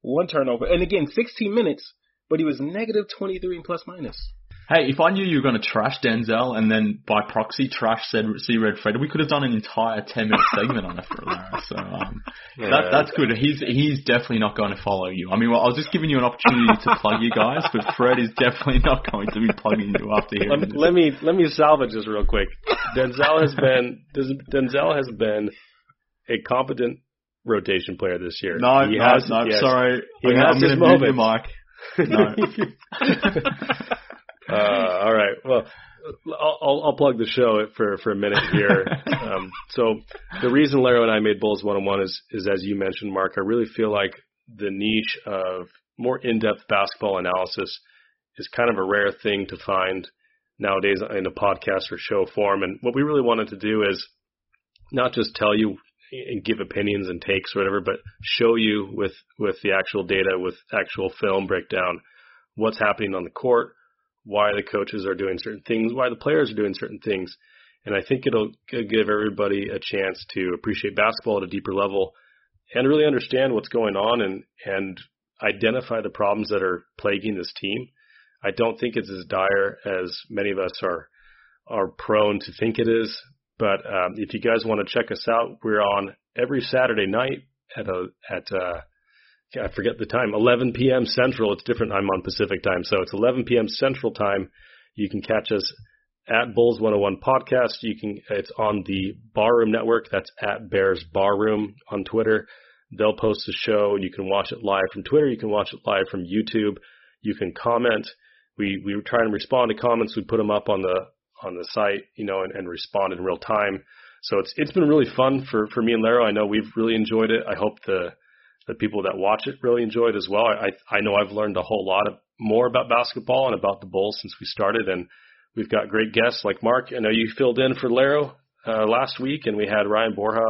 one turnover. And again, 16 minutes, but he was negative 23 in plus minus. Hey, if I knew you were going to trash Denzel and then by proxy trash said C Red Fred, we could have done an entire 10 minute segment on it for. So um, yeah, that, that's good. He's he's definitely not going to follow you. I mean, well, I was just giving you an opportunity to plug you guys, but Fred is definitely not going to be plugging you after hearing let. Let me let me salvage this real quick. Denzel has been Denzel has been a competent rotation player this year. No, he no, has, no, yes, sorry. He has I'm his moment. Mike. No. Uh, all right. Well, I'll, I'll, plug the show for for a minute here. um, so the reason Larro and I made Bulls 101 is is as you mentioned, Mark. I really feel like the niche of more in depth basketball analysis is kind of a rare thing to find nowadays in a podcast or show form. And what we really wanted to do is not just tell you and give opinions and takes or whatever, but show you with with the actual data, with actual film breakdown, what's happening on the court, why the coaches are doing certain things, why the players are doing certain things, and I think it'll give everybody a chance to appreciate basketball at a deeper level and really understand what's going on and and identify the problems that are plaguing this team. I don't think it's as dire as many of us are are prone to think it is. But um, if you guys want to check us out, we're on every Saturday night at a at uh, I forget the time, 11 p.m. Central. It's different. I'm on Pacific time, so it's 11 p.m. Central time. You can catch us at Bulls 101 podcast. You can it's on the Barroom Network. That's at Bears Barroom on Twitter. They'll post the show. And you can watch it live from Twitter. You can watch it live from YouTube. You can comment. We we try and respond to comments. We put them up on the on the site, you know, and, and respond in real time. So it's it's been really fun for for me and Larro. I know we've really enjoyed it. I hope the the people that watch it really enjoy it as well. I I know I've learned a whole lot of, more about basketball and about the Bulls since we started, and we've got great guests like Mark. I know you filled in for Larro uh, last week, and we had Ryan Borja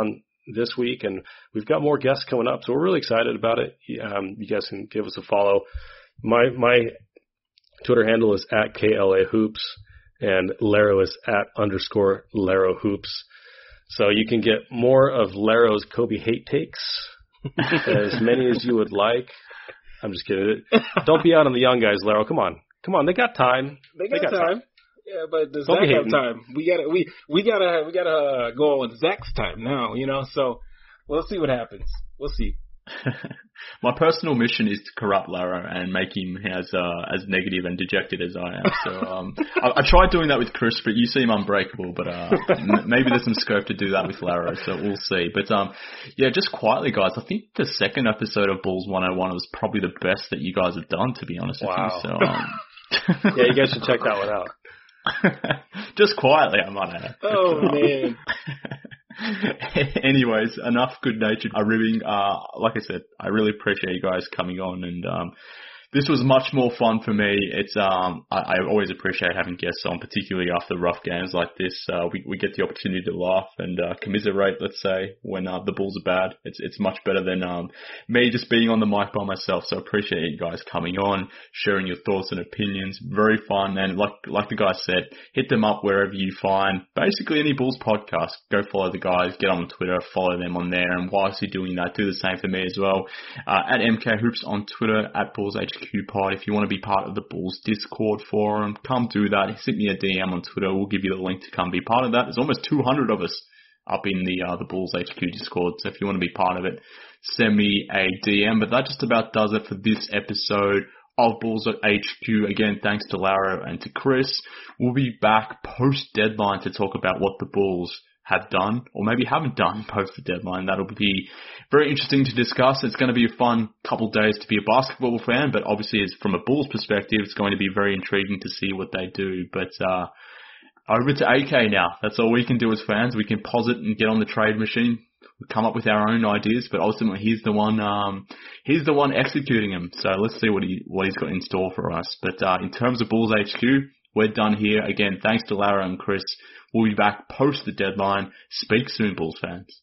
this week, and we've got more guests coming up. So we're really excited about it. Um, you guys can give us a follow. My my Twitter handle is at KLA Hoops and Larro is at underscore Larro Hoops. So you can get more of Larro's Coby hate takes, as many as you would like. I'm just kidding. Don't be out on the young guys, Larro. Come on, come on. They got time. They got, they got time. time. Yeah, but does Zach have time? We gotta we we gotta we gotta uh, go on Zach's time now. You know, so we'll see what happens. We'll see. My personal mission is to corrupt Larro and make him as uh, as negative and dejected as I am. So um, I, I, tried doing that with Kris, but you seem unbreakable. But uh, m- maybe there's some scope to do that with Larro, so we'll see. But um, yeah, just quietly, guys. I think the second episode of Bulls 101 was probably the best that you guys have done, to be honest wow. with you. So um, yeah, you guys should check that one out. just quietly, I might add. Oh man. Anyways, enough good natured ribbing. Uh, like I said, I really appreciate you guys coming on and, um, this was much more fun for me. It's um I, I always appreciate having guests on, particularly after rough games like this. Uh, we we get the opportunity to laugh and uh, commiserate, let's say, when uh, the Bulls are bad. It's it's much better than um me just being on the mic by myself. So I appreciate you guys coming on, sharing your thoughts and opinions. Very fun and like like the guy said, hit them up wherever you find basically any Bulls podcast. Go follow the guys, get on Twitter, follow them on there, and whilst you're doing that, do the same for me as well. Uh, at MK Hoops on Twitter, at Bulls HQ Pod. If you want to be part of the Bulls Discord forum, come do that. Send me a DM on Twitter. We'll give you the link to come be part of that. There's almost 200 of us up in the uh, the Bulls HQ Discord. So if you want to be part of it, send me a DM. But that just about does it for this episode of Bulls HQ. Again, thanks to Larro and to Kris. We'll be back post deadline to talk about what the Bulls have done or maybe haven't done post the deadline. That'll be very interesting to discuss. It's going to be a fun couple of days to be a basketball fan, but obviously it's from a Bulls perspective, it's going to be very intriguing to see what they do. But, uh, over to AK now. That's all we can do as fans. We can posit and get on the trade machine, We come up with our own ideas, but ultimately he's the one, um, he's the one executing them. So let's see what he, what he's got in store for us. But, uh, in terms of Bulls HQ, we're done here. Again, thanks to Larro and Kris. We'll be back post the deadline. Speak soon, Bulls fans.